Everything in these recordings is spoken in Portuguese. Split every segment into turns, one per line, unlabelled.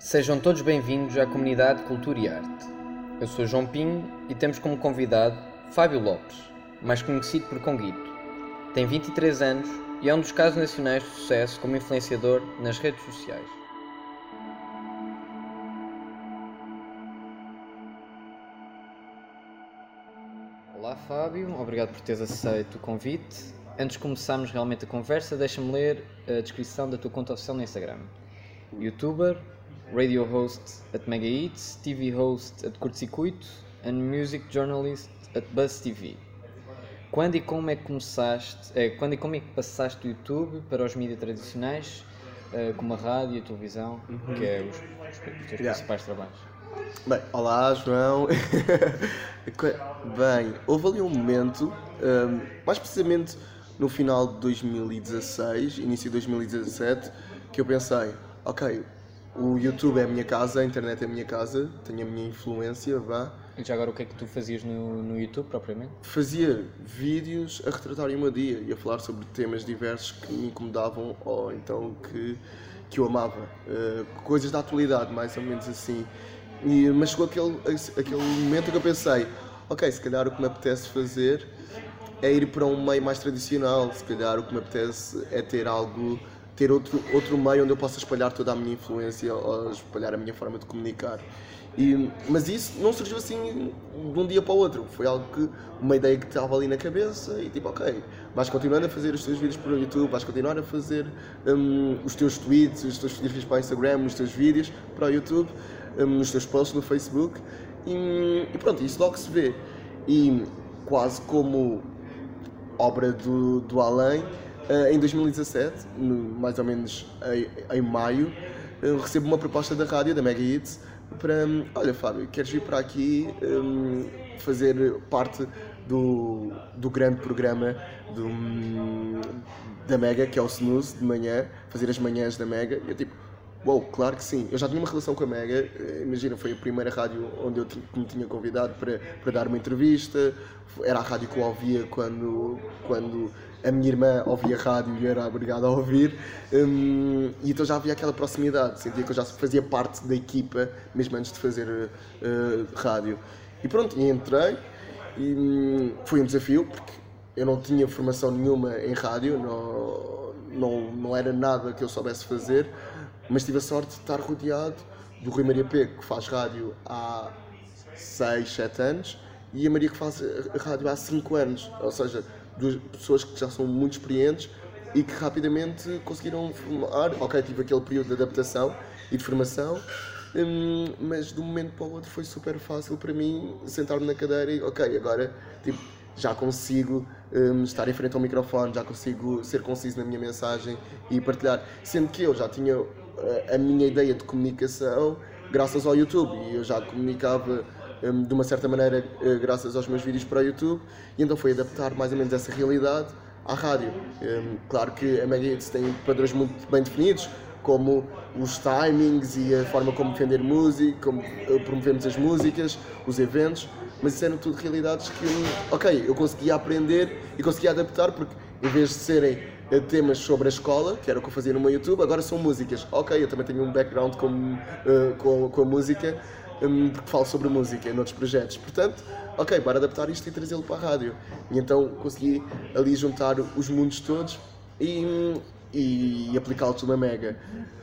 Sejam todos bem-vindos à comunidade Cultura e Arte. Eu sou João Pinho e temos como convidado Fábio Lopes, mais conhecido por Conguito. Tem 23 anos e é um dos casos nacionais de sucesso como influenciador nas redes sociais. Olá Fábio, obrigado por teres aceito o convite. Antes de começarmos realmente a conversa, deixa-me ler a descrição da tua conta oficial no Instagram. Youtuber, radio host at Mega Eats, TV host at Curto Circuito and music journalist at Buzz TV. Quando e como é que começaste, eh, quando e como é que passaste do YouTube para os mídias tradicionais, eh, como a rádio e a televisão, que é os, os teus
Yeah.
principais trabalhos?
Bem, olá João. Bem, houve ali um momento, hum, mais precisamente no final de 2016, início de 2017, que eu pensei, ok, o YouTube é a minha casa, a internet é a minha casa, tenho a minha influência, vá.
E já agora o que é que tu fazias no, no YouTube propriamente?
Fazia vídeos a retratarem o meu dia e a falar sobre temas diversos que me incomodavam ou então que, que eu amava. Uh, coisas da atualidade, mais ou menos assim. E, mas chegou aquele, aquele momento que eu pensei, ok, se calhar o que me apetece fazer é ir para um meio mais tradicional, se calhar o que me apetece é ter algo, ter outro, outro meio onde eu possa espalhar toda a minha influência ou espalhar a minha forma de comunicar. E, mas isso não surgiu assim de um dia para o outro, foi algo que, uma ideia que estava ali na cabeça e tipo, ok, vais continuando a fazer os teus vídeos para o YouTube, vais continuar a fazer hum, os teus tweets, os teus vídeos para o Instagram, os teus vídeos para o YouTube, hum, os teus posts no Facebook e, e pronto, isso logo se vê. E quase como obra do, do além, em 2017, no- mais ou menos em, em maio, eh, recebo uma proposta da rádio, da Mega Hits, para, hum, olha Fábio, queres vir para aqui hum, fazer parte do, do grande programa do, hum, da Mega, que é o Snooze, de manhã, fazer as manhãs da Mega, e eu tipo, Uou, claro que sim. Eu já tinha uma relação com a Mega. eh, Imagina, foi a primeira rádio onde eu me tinha convidado para, para dar uma entrevista. Era a rádio que eu ouvia quando, quando a minha irmã ouvia rádio e eu era obrigado a ouvir. Hum, e então já havia aquela proximidade. Sentia que eu já fazia parte da equipa, mesmo antes de fazer eh, rádio. E pronto, e entrei. E hum, foi um desafio, porque eu não tinha formação nenhuma em rádio, não, não, não era nada que eu soubesse fazer, mas tive a sorte de estar rodeado do Rui Maria P, que faz rádio há 6, 7 anos, e a Maria que faz eh, rádio há 5 anos, ou seja, duas pessoas que já são muito experientes e que rapidamente conseguiram formar. Ok, tive aquele período de adaptação e de formação, hum, mas de um momento para o outro foi super fácil para mim sentar-me na cadeira e, ok, agora tipo, já consigo hum, estar em frente ao microfone, já consigo ser conciso na minha mensagem e partilhar. Sendo que eu já tinha eh, a minha ideia de comunicação graças ao YouTube e eu já comunicava de uma certa maneira eh, graças aos meus vídeos para o YouTube e então foi adaptar mais ou menos essa realidade à rádio. Hum, claro que a Mega Hits tem padrões muito bem definidos, como os timings e a forma como defender música, como eh, promovemos as músicas, os eventos, mas isso eram tudo realidades que, hum, ok, eu conseguia aprender e conseguia adaptar, porque em vez de serem eh, temas sobre a escola, que era o que eu fazia no meu YouTube, agora são músicas. Ok, eu também tenho um background com, eh, com, com a música, hum, porque falo sobre música em outros projetos. Portanto, ok, bora adaptar isto e trazê-lo para a rádio. E então consegui ali juntar os mundos todos e, e aplicá-lo tudo na Mega.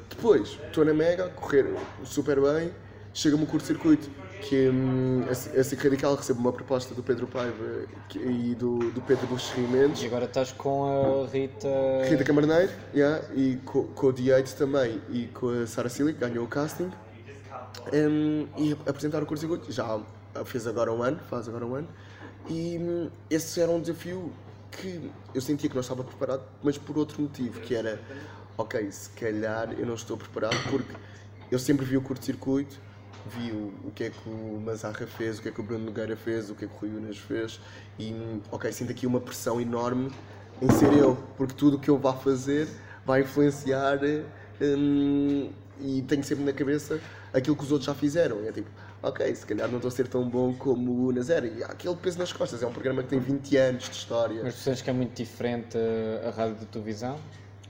Depois, estou na Mega, correr super bem, chega-me o curto-circuito, que hum, a a SIC Radical recebe uma proposta do Pedro Paiva e do, do Pedro Mendes.
E agora estás com a Rita.
Rita Camarneiro, yeah, e co- com, o D8 também e com a Sara que ganhou o casting. Um, e apresentar o curso circuito. Já fez agora um ano, faz agora um ano. E hum, esse era um desafio que eu sentia que não estava preparado, mas por outro motivo, que era, ok, se calhar eu não estou preparado porque eu sempre vi o curto-circuito, vi o, o que é que o Mazarra fez, o que é que o Bruno Nogueira fez, o que é que o Rui Unas fez e, ok, sinto aqui uma pressão enorme em ser eu, porque tudo o que eu vá fazer vai influenciar hum, e tenho sempre na cabeça aquilo que os outros já fizeram. E é tipo, ok, se calhar não estou a ser tão bom como o Nazero. E há aquele peso nas costas, é um programa que tem 20 anos de história.
Mas tu que é muito diferente a- a rádio de televisão?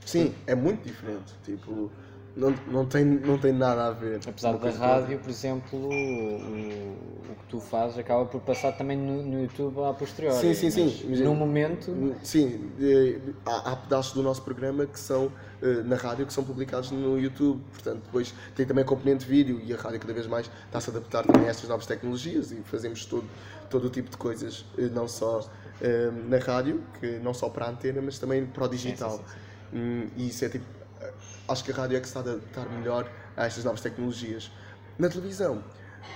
Sim, é muito diferente. Tipo, Não, não, tem, não tem nada a ver.
Apesar da rádio, por exemplo, o, o- que tu fazes acaba por passar também no, no YouTube a posteriori.
Sim, sim, sim.
mas No momento,
Sim, eh, há, há pedaços do nosso programa que são eh, na rádio que são publicados no YouTube, portanto depois tem também componente vídeo e a rádio cada vez mais está-se a adaptar também a estas novas tecnologias e fazemos todo, todo o tipo de coisas, eh, não só na rádio, que não só para a antena, mas também para o digital.
sim, sim,
Hum, E isso é tipo, acho que a rádio é que está a adaptar melhor a estas novas tecnologias. Na televisão,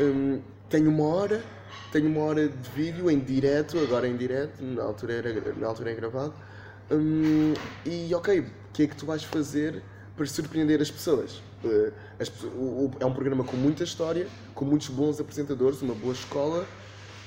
hum, tenho uma hora, tenho uma hora de vídeo em direto, agora em direto, na altura, era, na altura é gravado. Hum, e ok, o que é que tu vais fazer para surpreender as pessoas? Eh, as o- o- é um programa com muita história, com muitos bons apresentadores, uma boa escola,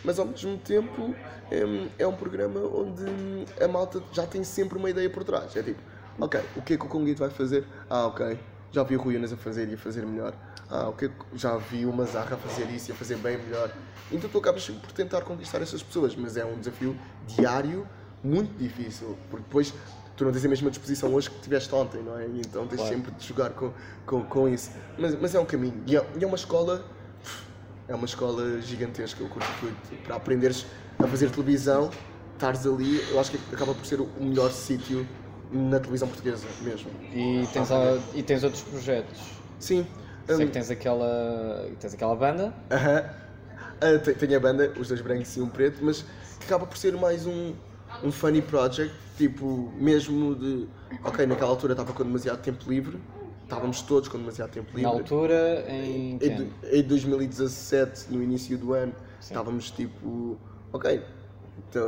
mas ao mesmo tempo é, é um programa onde hum, a malta já tem sempre uma ideia por trás. É tipo, ok, o que é que o Conguito vai fazer? Ah, ok, já vi o Rui Unas a fazer e a fazer melhor. Ah, o que é que já vi o Mazarra a fazer isso e a fazer bem melhor. Então tu acabas por tentar conquistar essas pessoas, mas é um desafio diário muito difícil, porque depois tu não tens a mesma disposição hoje que tiveste ontem, não é? Então tens
Claro.
sempre de jogar com, com, com isso. Mas, mas é um caminho e é, e é uma escola é uma escola gigantesca, eu curto muito. Para aprenderes a fazer televisão, estares ali, eu acho que acaba por ser o melhor sítio na televisão portuguesa mesmo.
e tens, a- e tens outros projetos.
Sim.
Sei
hum,
que tens aquela, tens aquela banda,
aham. Ah, te- tenho a banda, os dois brancos e um preto, mas que acaba por ser mais um, um funny project, tipo, mesmo de. Ok, naquela altura estava com demasiado tempo livre, estávamos todos com demasiado tempo livre.
na altura, em.
Em, em 2017, no início do ano,
Sim.
estávamos tipo, ok, então,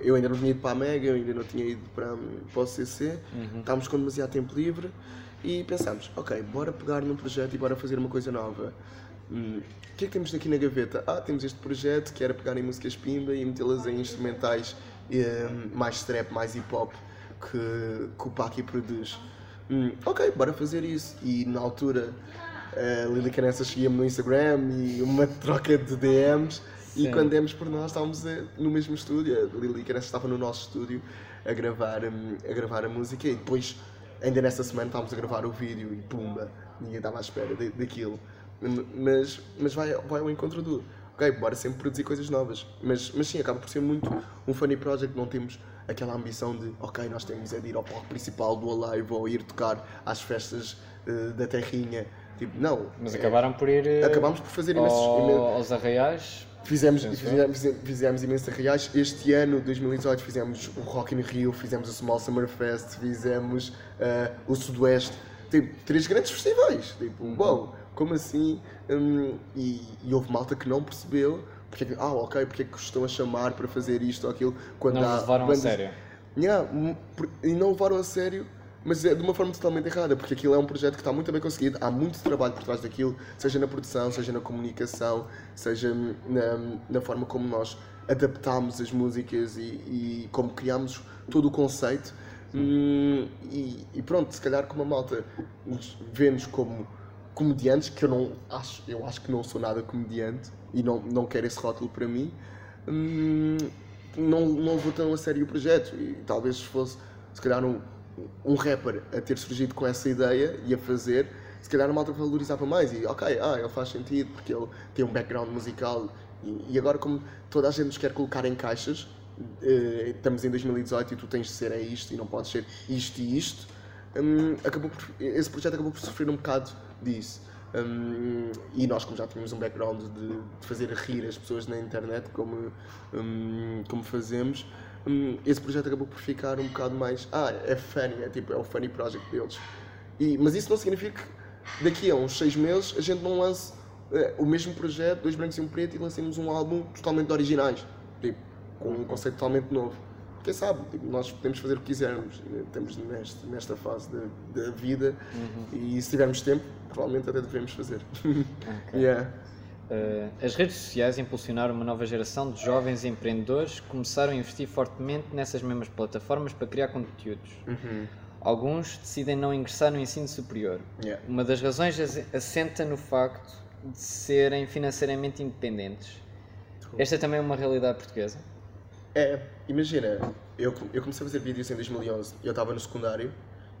eu ainda não tinha ido para a Mega, eu ainda não tinha ido para, para o CC,
Uhum.
estávamos com demasiado tempo livre e pensámos, ok, bora pegar num projeto e bora fazer uma coisa nova. Hum, o que é que temos aqui na gaveta? Ah, temos este projeto que era pegar em músicas pimba e metê-las em instrumentais eh, mais trap, mais hip hop que, que o Paki produz. Hum, ok, bora fazer isso. E na altura a Lili Canessa seguia-me no Instagram e uma troca de DMs. E quando demos por nós, estávamos eh, no mesmo estúdio. A Lili Canessa estava no nosso estúdio a gravar, hum, a gravar a música e depois, ainda nessa semana, estávamos a gravar o vídeo e pumba, ninguém estava à espera da- daquilo. Hum, Mas, mas vai, vai ao encontro do. Ok, bora sempre produzir coisas novas. Mas, mas sim, acaba por ser muito um funny project. Não temos aquela ambição de, ok, nós temos é de ir ao palco principal do Alive ou ir tocar às festas eh, da Terrinha. Tipo, não.
Mas acabaram por ir. eh,
Acabámos por fazer imensos.
ao- aos arraiais.
Fizemos, fizemos, fizemos imensos reais. Este ano, 2018, fizemos o Rock in Rio, fizemos o Small Summer Fest, fizemos eh, o Sudoeste. Tipo, três grandes festivais. Tipo,
Uhum.
uau, como assim? Hum, e, e houve malta que não percebeu. Porque, é que- ah, ok, porque é que estão a chamar para fazer isto ou aquilo? Quando
Não
há
levaram a
bandas-
sério.
Yeah, e não levaram a sério, mas é de uma forma totalmente errada, porque aquilo é um projeto que está muito bem conseguido, há muito trabalho por trás daquilo, seja na produção, seja na comunicação, seja na, na forma como nós adaptámos as músicas e, e como criámos todo o conceito. Hum, e, e pronto, se calhar como a malta nos vê-nos como comediantes, que eu não acho, eu acho que não sou nada comediante e não, não quero esse rótulo para mim. hum, não, não levou tão a sério o projeto e talvez fosse se calhar um, um rapper a ter surgido com essa ideia e a fazer, se calhar a malta valorizava mais e ok, ah, ele faz sentido porque ele tem um background musical e, e agora como toda a gente nos quer colocar em caixas, eh, estamos em 2018 e tu tens de ser é isto e não podes ser isto e isto, hum, acabou por- esse projeto acabou por sofrer um bocado disso. Hum, e nós, como já tínhamos um background de, de fazer rir as pessoas na internet, como, hum, como fazemos, hum, esse projeto acabou por ficar um bocado mais. Ah, é funny, é tipo, é o funny project deles. E, mas isso não significa que daqui a uns seis meses a gente não lance eh, o mesmo projeto, dois brancos e um preto, e lancemos um álbum totalmente originais, tipo, com um conceito totalmente novo. Quem sabe, tipo, nós podemos fazer o que quisermos, eh, estamos neste, nesta fase da, da vida e se tivermos tempo, provavelmente até devemos fazer. yeah.
Eh, as redes sociais impulsionaram uma nova geração de jovens empreendedores que começaram a investir fortemente nessas mesmas plataformas para criar conteúdos. Alguns decidem não ingressar no ensino superior.
Yeah.
Uma das razões as- assenta no facto de serem financeiramente independentes. Esta também é uma realidade portuguesa.
É, imagina, eu, eu comecei a fazer vídeos em 2011, eu estava no secundário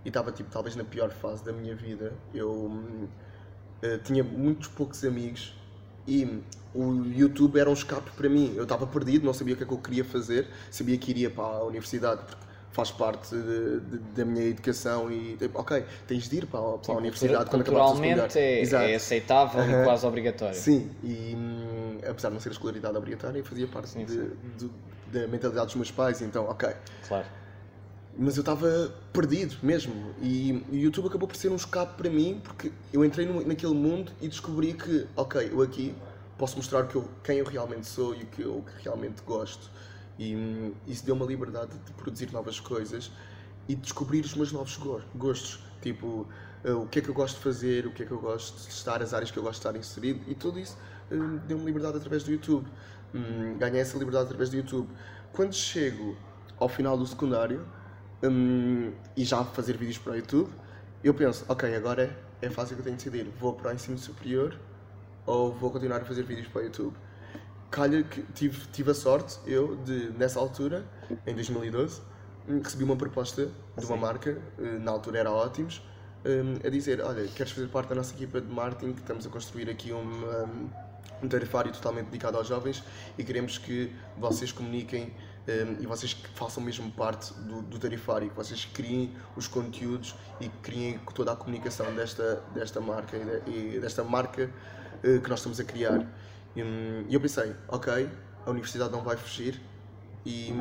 e estava tipo, talvez na pior fase da minha vida. Eu eh, tinha muitos poucos amigos e o YouTube era um escape para mim. Eu estava perdido, não sabia o que é que eu queria fazer, sabia que iria para a universidade porque faz parte de- de- da minha educação e tipo, ok, tens de ir para, a- para a universidade quando
Culturalmente é, é aceitável e
Aham.
quase obrigatório.
Sim, e hum, apesar de não ser a escolaridade obrigatória, fazia parte
Sim,
de-
sim.
da mentalidade dos meus pais, então, ok.
Claro.
Mas eu estava perdido mesmo. E o YouTube acabou por ser um escape para mim, porque eu entrei no- naquele mundo e descobri que, ok, eu aqui posso mostrar que eu, quem eu realmente sou e o que eu que realmente gosto. E hum, isso deu uma liberdade de produzir novas coisas e de descobrir os meus novos go- gostos. Tipo, eh, o que é que eu gosto de fazer, o que é que eu gosto de estar, as áreas que eu gosto de estar inserido e tudo isso hum, deu-me liberdade através do YouTube. Hum, ganhei essa liberdade através do YouTube. Quando chego ao final do secundário, hum, e já fazer vídeos para o YouTube, eu penso, ok, agora é fácil que eu tenho de decidir, vou para o ensino superior ou vou continuar a fazer vídeos para o YouTube. Calha que tive, tive a sorte, eu, de, nessa altura, em 2012, hum, recebi uma proposta de uma
Sim.
marca, eh, na altura era Ótimos, hum, a dizer, olha, queres fazer parte da nossa equipa de marketing, que estamos a construir aqui uma, um tarifário totalmente dedicado aos jovens e queremos que vocês comuniquem um, e vocês façam mesmo parte do, do tarifário, que vocês criem os conteúdos e criem toda a comunicação desta, desta marca e, de- desta marca uh, que nós estamos a criar. E hum, e eu pensei, ok, a universidade não vai fugir. E,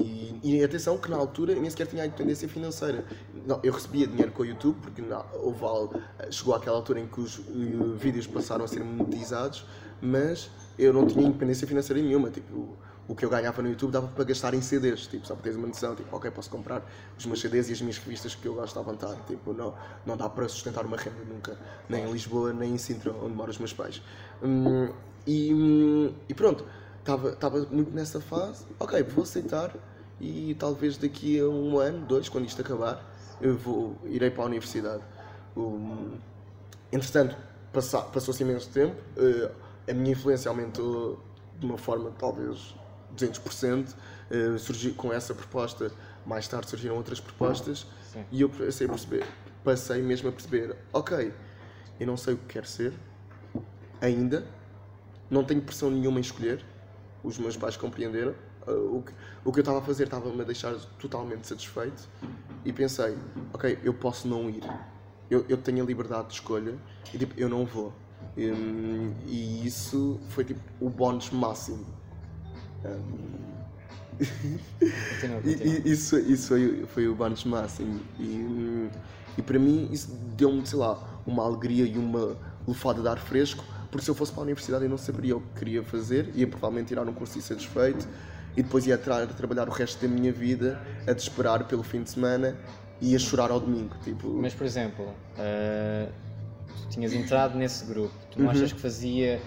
e, e atenção que na altura nem sequer tinha a independência financeira. Não, eu recebia dinheiro com o YouTube, porque o Val chegou àquela altura em que os uh, vídeos passaram a ser monetizados, mas eu não tinha independência financeira nenhuma. Tipo, o que eu ganhava no YouTube dava para gastar em CDs, tipo, só para teres uma noção, tipo, ok, posso comprar os meus CDs e as minhas revistas que eu gosto à vontade, tipo, não, não dá para sustentar uma renda nunca, nem em Lisboa, nem em Sintra, onde moram os meus pais. Hum, e, hum, e pronto, estava muito nessa fase, ok, vou aceitar e talvez daqui a um ano, dois, quando isto acabar, eu vou, irei para a universidade. Um, entretanto, passou-se imenso tempo, eh, a minha influência aumentou de uma forma talvez 200%, eh, surgi com essa proposta, mais tarde surgiram outras propostas
Sim.
e eu passei a perceber, passei mesmo a perceber, ok, eu não sei o que quero ser, ainda, não tenho pressão nenhuma em escolher, os meus pais compreenderam, eh, o que, o que eu estava a fazer estava-me a deixar totalmente satisfeito e pensei, ok, eu posso não ir, eu, eu tenho a liberdade de escolha e tipo, eu não vou. Hum, e isso foi tipo o bónus máximo.
Continua,
E,
continua.
e isso, isso foi, foi o bónus máximo. E, hum, e para mim isso deu-me, sei lá, uma alegria e uma lufada de ar fresco, porque se eu fosse para a universidade eu não saberia o que queria fazer, ia provavelmente tirar um curso insatisfeito e depois ia tra trabalhar o resto da minha vida a desesperar pelo fim de semana e a chorar ao domingo. Tipo,
Mas, por exemplo, ah, tu tinhas entrado nesse grupo, tu não
Uhum.
achas que fazia.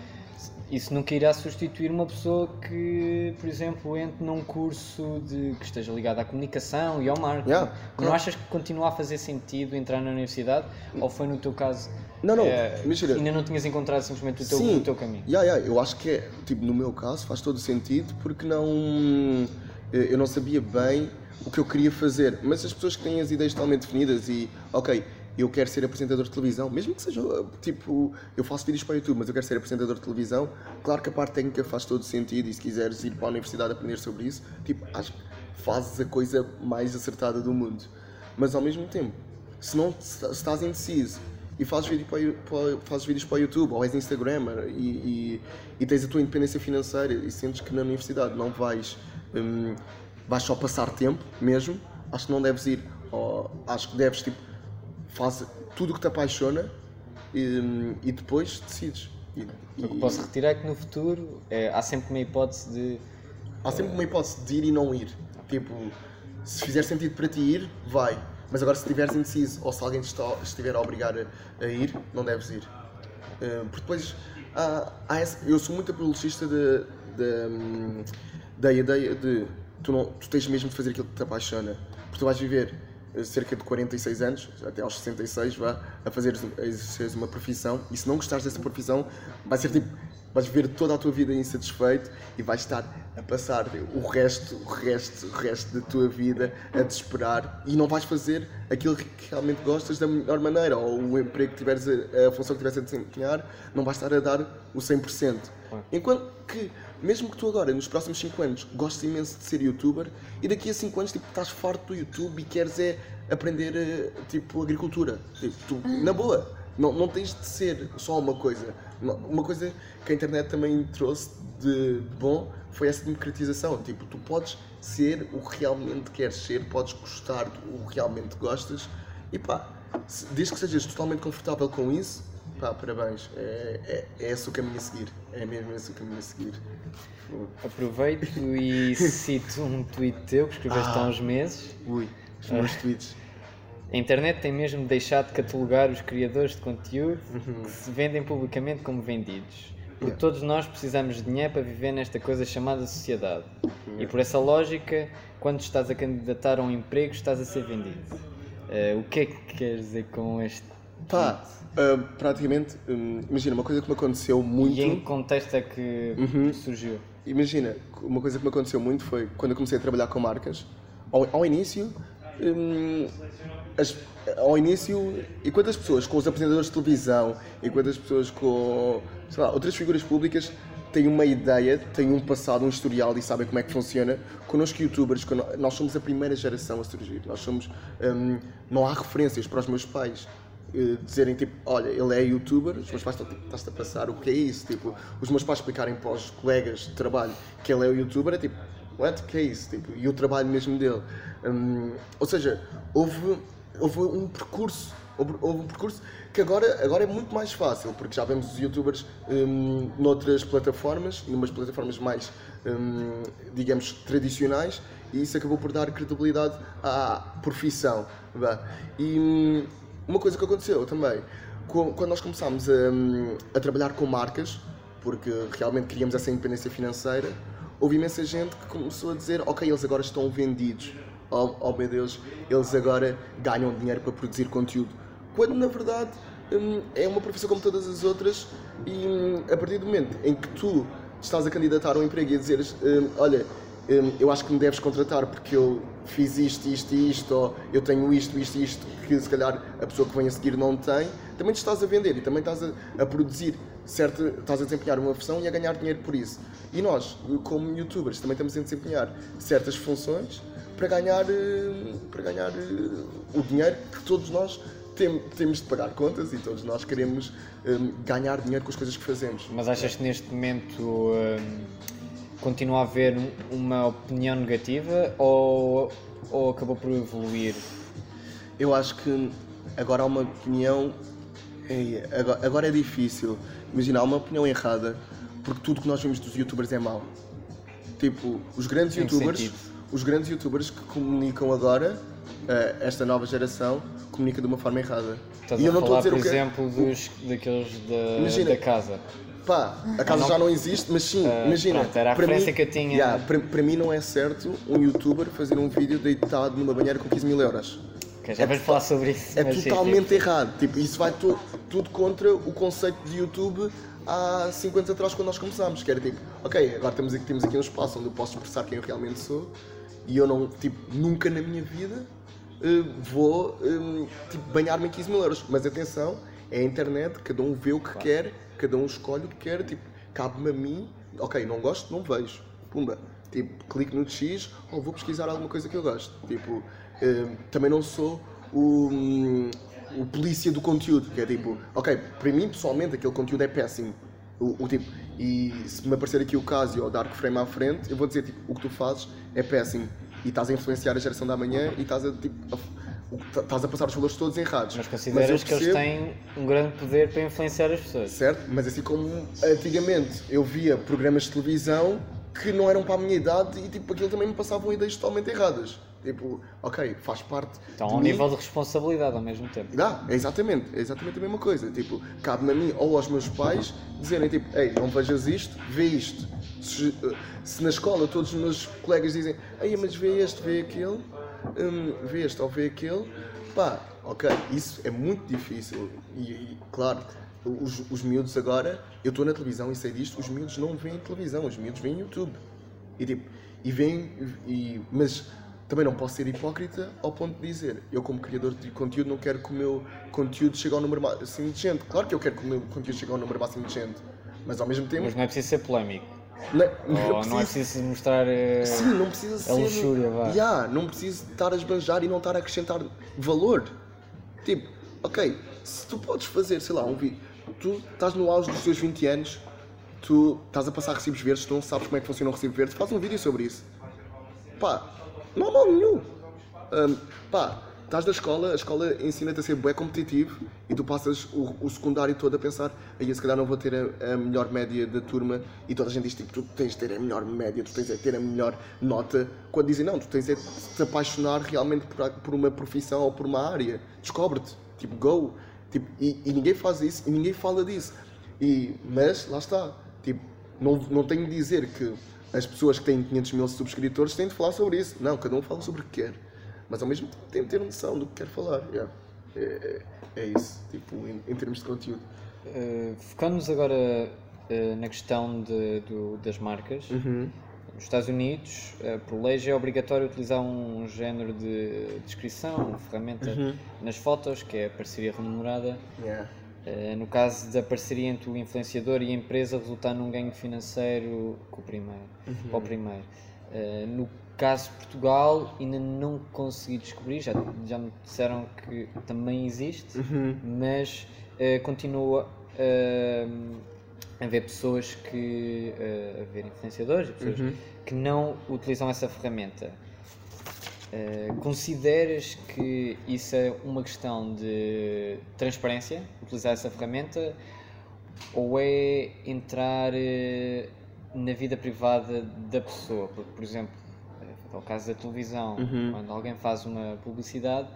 Isso nunca irá substituir uma pessoa que, por exemplo, entre num curso de, que esteja ligado à comunicação e ao marketing?
Yeah,
Não
yeah.
achas que continua a fazer sentido entrar na universidade? Ou foi no teu caso.
Não, não, imagina.
ainda não tinhas encontrado simplesmente o teu,
Sim.
o teu caminho?
Yeah, yeah, eu acho que é, tipo, no meu caso faz todo sentido porque não eh, eu não sabia bem o que eu queria fazer, mas as pessoas que têm as ideias totalmente definidas e ok, eu quero ser apresentador de televisão, mesmo que seja tipo, eu faço vídeos para o YouTube, mas eu quero ser apresentador de televisão, claro que a parte técnica faz todo sentido e se quiseres ir para a universidade aprender sobre isso, tipo, acho que fazes a coisa mais acertada do mundo. Mas ao mesmo tempo, se não se estás indeciso e fazes, vídeo para, fazes vídeos para o YouTube ou és Instagrammer e, e, e tens a tua independência financeira e sentes que na universidade não vais, hum, vais só passar tempo mesmo, acho que não deves ir. Acho que deves, tipo, faz tudo o que te apaixona e, hum, e depois decides. E,
O que
e-
posso retirar é que no futuro eh, há sempre uma hipótese de.
Há sempre uma hipótese de ir e não ir. Tipo, se fizer sentido para ti ir, vai. Mas agora se estiveres indeciso ou se alguém te está- estiver a obrigar a, a ir, não deves ir. Uh, porque depois há, há essa- eu sou muito apologista de- de, hum, da ideia de tu, não, tu tens mesmo de fazer aquilo que te apaixona. Porque tu vais viver cerca de 46 anos, até aos 66, vá, a fazer a exerceres uma profissão. E se não gostares dessa profissão, vai ser tipo, vais viver toda a tua vida insatisfeito e vais estar a passar o resto, o resto, o resto da tua vida a te esperar e não vais fazer aquilo que realmente gostas da melhor maneira, ou o emprego que tiveres, a, a função que tiveres a desempenhar, não vais estar a dar o 100%. Enquanto que, mesmo que tu agora, nos próximos 5 anos, gostes imenso de ser youtuber e daqui a 5 anos tipo, estás farto do YouTube e queres é aprender eh, tipo agricultura, tipo, tu, na boa, não, não tens de ser só uma coisa. Uma coisa que a internet também trouxe de bom foi essa democratização. Tipo, tu podes ser o que realmente queres ser, podes gostar do que realmente gostas e pá, desde que sejas totalmente confortável com isso, pá, parabéns. É, é, é esse o caminho a seguir. É mesmo esse o caminho a seguir.
Aproveito e cito um tweet teu que escreveste ah, há uns meses.
Ui, os meus tweets.
A internet tem mesmo deixado de catalogar os criadores de conteúdo uhum. que se vendem publicamente como vendidos. Porque yeah. todos nós precisamos de dinheiro para viver nesta coisa chamada sociedade. Yeah. E por essa lógica, quando estás a candidatar a um emprego, estás a ser vendido. Uh, o que é que queres dizer com este
Pá, uh, praticamente, um, imagina, uma coisa que me aconteceu muito.
E em que contexto é que uhum. surgiu?
Imagina, uma coisa que me aconteceu muito foi quando eu comecei a trabalhar com marcas. Ao, ao início, um, as, ao início, enquanto as pessoas com os apresentadores de televisão, enquanto as pessoas com sei lá, outras figuras públicas têm uma ideia, têm um passado, um historial e sabem como é que funciona, connosco youtubers, nós somos a primeira geração a surgir. Nós somos. Um, não há referências para os meus pais. Uh, dizerem tipo, olha, ele é youtuber, os meus pais estão tipo, estás-te a passar, o que é isso? Tipo, os meus pais explicarem para os colegas de trabalho que ele é youtuber, é tipo, what? Que é isso? Tipo, e o trabalho mesmo dele. Um, ou seja, houve houve um percurso, houve, houve, um percurso que agora, agora é muito mais fácil, porque já vemos os youtubers um, noutras plataformas, numas plataformas mais, um, digamos, tradicionais, e isso acabou por dar credibilidade à profissão. E uma coisa que aconteceu também, quando nós começámos a, a trabalhar com marcas, porque realmente queríamos essa independência financeira, houve imensa gente que começou a dizer: Ok, eles agora estão vendidos oh, oh meu Deus, eles agora ganham dinheiro para produzir conteúdo. Quando na verdade hum, é uma profissão como todas as outras e hum, a partir do momento em que tu estás a candidatar um emprego e a dizeres hum, olha, eu acho que me deves contratar porque eu fiz isto, isto e isto, ou eu tenho isto, isto e isto, que se calhar a pessoa que vem a seguir não tem, também te estás a vender e também estás a, a produzir, certo, estás a desempenhar uma função e a ganhar dinheiro por isso. E nós, como youtubers, também estamos a desempenhar certas funções para ganhar, eh, para ganhar eh, o dinheiro que todos nós temos de pagar contas e todos nós queremos ganhar dinheiro com as coisas que fazemos.
Mas achas que neste momento continua a haver uma opinião negativa ou, ou acabou por evoluir?
Eu acho que agora há uma opinião. Agora, agora é difícil. Imagina, há uma opinião errada porque tudo que nós vemos dos youtubers é mau. Tipo, os grandes youtubers. Sentido? os grandes youtubers que comunicam agora, uh, esta nova geração, comunica de uma forma errada.
Estás e eu não estou a dizer por o que... exemplo, dos, daqueles da, imagina, da casa.
Pá, a casa não... já não existe, mas sim, uh, imagina.
Pronto, era a referência mim, que eu tinha.
Yeah, para, para mim não é certo um youtuber fazer um vídeo deitado numa banheira com 15 mil euros.
Okay, já é falar sobre isso.
É totalmente sim, errado. Tipo, isso vai tu, tudo contra o conceito de YouTube há 5 anos atrás quando nós começámos. Que era tipo, ok, agora temos aqui, temos aqui um espaço onde eu posso expressar quem eu realmente sou e eu não, tipo, nunca na minha vida uh, vou um, tipo, banhar-me em 15 mil euros. Mas atenção, é a internet, cada um vê o que claro. quer, cada um escolhe o que quer, tipo, cabe-me a mim, ok, não gosto, não vejo. Pumba. Tipo, clico no X ou vou pesquisar alguma coisa que eu gosto. Tipo, uh, também não sou o, um, o polícia do conteúdo, que é tipo, ok, para mim pessoalmente aquele conteúdo é péssimo. O, o, tipo, e se me aparecer aqui o caso ou Dark Frame à frente, eu vou dizer tipo, o que tu fazes é péssimo e estás a influenciar a geração da manhã e estás a, tipo, a, estás a passar os valores todos errados.
Mas consideras mas percebo, que eles têm um grande poder para influenciar as pessoas.
Certo, mas assim como antigamente eu via programas de televisão que não eram para a minha idade e tipo, aquilo também me passavam ideias totalmente erradas. Tipo, ok, faz parte.
Então, ao nível de responsabilidade ao mesmo tempo.
Dá, é exatamente, é exatamente a mesma coisa. Tipo, cabe-me a mim ou aos meus pais dizerem, tipo, ei, não vejas isto, vê isto. Se, se na escola todos os meus colegas dizem, ei, mas vê este, vê aquele, hum, vê este ou vê aquele, pá, ok, isso é muito difícil. E, e claro, os, os miúdos agora, eu estou na televisão e sei disto, os miúdos não veem televisão, os miúdos veem YouTube. E tipo, e vem, e, mas também não posso ser hipócrita ao ponto de dizer, eu como criador de conteúdo não quero que o meu conteúdo chegue ao número máximo de gente. Claro que eu quero que o meu conteúdo chegue ao número máximo de gente, mas ao mesmo tempo...
Mas não é preciso ser polémico.
Não,
Ou não é preciso mostrar uh,
Sim, não precisa
a
ser.
luxúria, vá.
Yeah, não preciso estar a esbanjar e não estar a acrescentar valor. Tipo, ok, se tu podes fazer, sei lá, um vídeo, tu estás no auge dos teus 20 anos, tu estás a passar recibos verdes, tu não sabes como é que funciona um recibo verde, faz um vídeo sobre isso. Pá, não há mal nenhum. Hum, pá, estás na escola, a escola ensina-te a ser bué competitivo e tu passas o, o secundário todo a pensar aí se calhar não vou ter a, a melhor média da turma e toda a gente diz tipo, tu tens de ter a melhor média, tu tens de ter a melhor nota, quando dizem não, tu tens de te apaixonar realmente por, por uma profissão ou por uma área, descobre-te, tipo, go, tipo, e, e ninguém faz isso e ninguém fala disso. E, mas, lá está, tipo, não, não tenho de dizer que as pessoas que têm 500 mil subscritores têm de falar sobre isso. Não, cada um fala sobre o que quer. Mas ao mesmo tempo tem de ter noção do que quer falar. Yeah. É, é, é isso, tipo, em, em termos de conteúdo.
Uh, Focando-nos agora uh, na questão de, do, das marcas.
Uhum.
Nos Estados Unidos, uh, por lei, já é obrigatório utilizar um género de descrição, uma ferramenta
Uhum.
nas fotos, que é a parceria remunerada.
Yeah.
Uh, no caso da parceria entre o influenciador e a empresa, resultar num ganho financeiro com o primeiro, para o primeiro. Uh, no caso Portugal, ainda não consegui descobrir, já, já me disseram que também existe, mas uh, continua uh, a haver pessoas que. Uh, a haver influenciadores e pessoas que não utilizam essa ferramenta. Uh, consideras que isso é uma questão de transparência, utilizar essa ferramenta, ou é entrar na vida privada da pessoa? Porque, por exemplo, é o caso da televisão, quando alguém faz uma publicidade,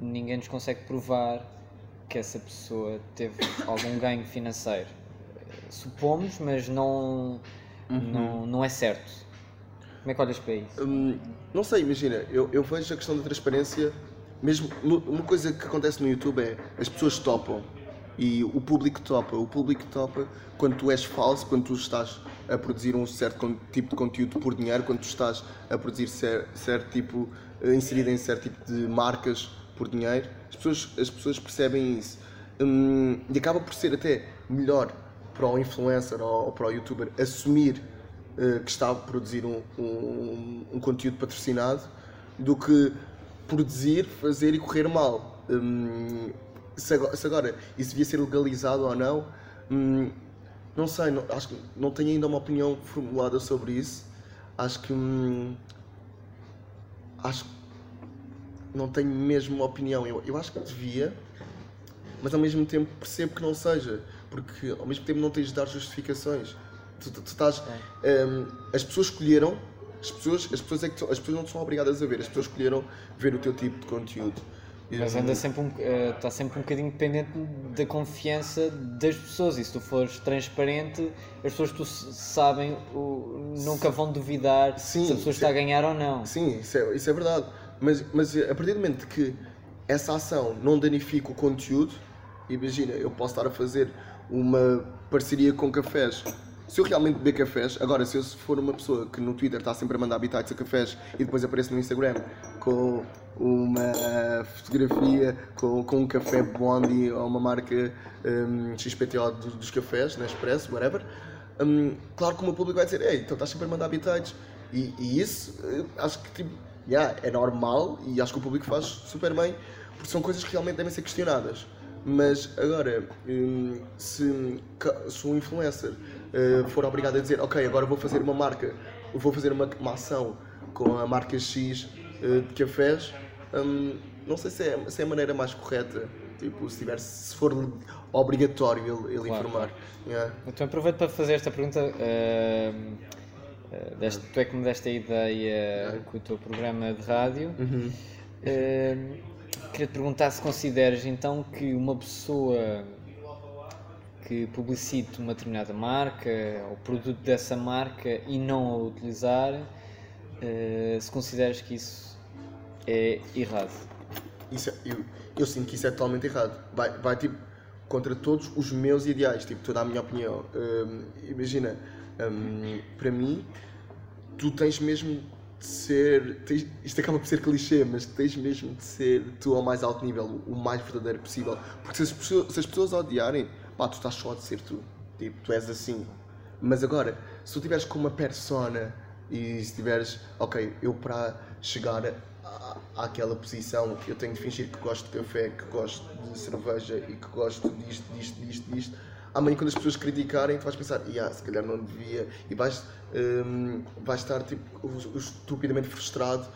ninguém nos consegue provar que essa pessoa teve algum ganho financeiro. Supomos, mas não, não, não é certo. Como é que olhas para isso?
Hum, não sei, imagina, eu, eu vejo a questão da transparência, mesmo uma coisa que acontece no YouTube é as pessoas topam e o público topa. O público topa quando tu és falso, quando tu estás a produzir um certo tipo de conteúdo por dinheiro, quando tu estás a produzir cer- certo tipo, eh, inserido em certo tipo de marcas por dinheiro, as pessoas, as pessoas percebem isso. Hum, e acaba por ser até melhor para o influencer ou, para o youtuber assumir eh, que está a produzir um, um, um conteúdo patrocinado do que produzir, fazer e correr mal. Hum, se, agora, se agora isso devia ser legalizado ou não, hum, não sei, não, acho que não tenho ainda uma opinião formulada sobre isso. Acho que. hum, acho que não tenho mesmo uma opinião. Eu, eu acho que devia, mas ao mesmo tempo percebo que não seja, porque ao mesmo tempo não tens de dar justificações. Tu, tu- tu estás, hum, as pessoas escolheram, as pessoas, as, pessoas é que, as pessoas não são obrigadas a ver, as pessoas escolheram ver o teu tipo de conteúdo.
Mas anda sempre um, eh, está sempre um bocadinho dependente da confiança das pessoas e se tu fores transparente, as pessoas tu s- sabem, nunca vão duvidar
Sim,
se a pessoa está a ganhar ou não.
Sim, isso é, isso é verdade. Mas, mas a partir do momento que essa ação não danifica o conteúdo, imagina, eu posso estar a fazer uma parceria com cafés. Se eu realmente beber cafés, agora se eu for uma pessoa que no Twitter está sempre a mandar habitats a cafés e depois aparece no Instagram com uma fotografia com, com um café Bondi ou uma marca hum, XPTO dos, dos cafés, na Expresso, whatever, hum, claro que o meu público vai dizer, ei, então estás sempre a mandar habitats. E, e isso, eh, acho que tipo, yeah, é normal e acho que o público faz super bem, porque são coisas que realmente devem ser questionadas. Mas agora, hum, se, se um influencer eh, for obrigado a dizer, ok, agora vou fazer uma marca, vou fazer uma, uma ação com a marca X eh, de cafés, hum, não sei se é, se é a maneira mais correta. Tipo, se, tiver, se for obrigatório ele, ele
Claro,
informar. Yeah.
Então aproveito para fazer esta pergunta. ehm, eh, deste- tu é que me deste a ideia com o teu programa de rádio. Ehm, queria te perguntar se consideras então que uma pessoa que publicite uma determinada marca ou produto dessa marca e não a utilizar, eh, se consideras que isso é errado.
Isso é- eu, eu sinto que isso é totalmente errado. Vai, vai tipo contra todos os meus ideais, tipo toda a minha opinião. Hum, imagina, hum, para mim, tu tens mesmo de ser. Tens, isto acaba por ser clichê, mas tens mesmo de ser tu ao mais alto nível, o mais verdadeiro possível. Porque se as pessoas, se as pessoas odiarem, pá, tu estás só a ser tu. Tipo, tu és assim. Mas agora, se tu estiveres com uma persona e se tiveres, ok, eu para chegar à, àquela posição, eu tenho de fingir que gosto de café, que gosto de cerveja e que gosto disto, disto, disto, disto. Amanhã, quando as pessoas criticarem, tu vais pensar, yeah, se calhar não devia, e vais, hum, vais estar tipo, estupidamente frustrado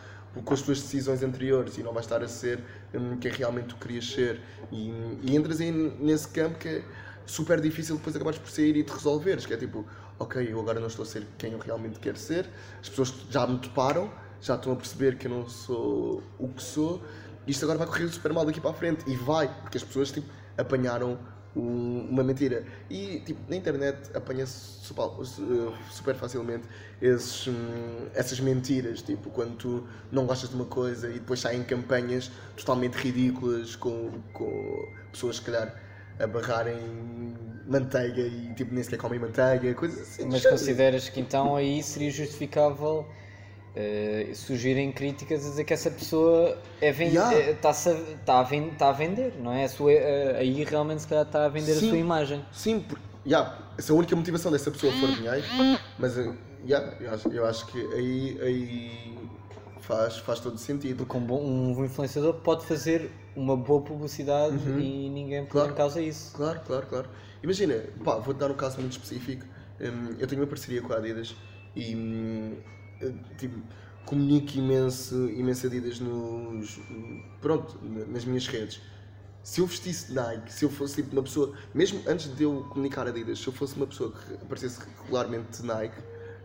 com as tuas decisões anteriores e não vais estar a ser hum, quem realmente tu querias ser. E, e entras aí nesse campo que é super difícil depois acabares por sair e te resolveres, que é tipo, ok, eu agora não estou a ser quem eu realmente quero ser, as pessoas já me toparam, já estão a perceber que eu não sou o que sou, isto agora vai correr super mal daqui para a frente, e vai, porque as pessoas tipo, apanharam um, uma mentira. E tipo, na internet apanha-se super, super, facilmente esses, hum, essas mentiras, tipo, quando tu não gostas de uma coisa e depois saem campanhas totalmente ridículas com, com pessoas, se calhar, a barrarem manteiga e tipo nem sequer comem manteiga, coisas assim.
Mas consideras que então aí seria justificável uh, surgirem críticas a dizer que essa pessoa é está yeah. Eh, tá a, tá a, vender, não é? A sua, uh, aí realmente se calhar está a vender sim, a sua imagem.
Sim, porque, yeah, se a única motivação dessa pessoa for dinheiro, mas yeah, eu, acho, eu acho que aí, aí faz, faz todo sentido.
Porque um, bom, um influenciador pode fazer uma boa publicidade uhum. e ninguém põe claro, em causa isso.
Claro, claro, claro. Imagina, pá, vou-te dar um caso muito específico. Um, eu tenho uma parceria com a Adidas e um, tipo, comunico imenso, imenso Adidas nos, pronto, nas minhas redes. Se eu vestisse Nike, se eu fosse tipo uma pessoa, mesmo antes de eu comunicar Adidas, se eu fosse uma pessoa que aparecesse regularmente de Nike,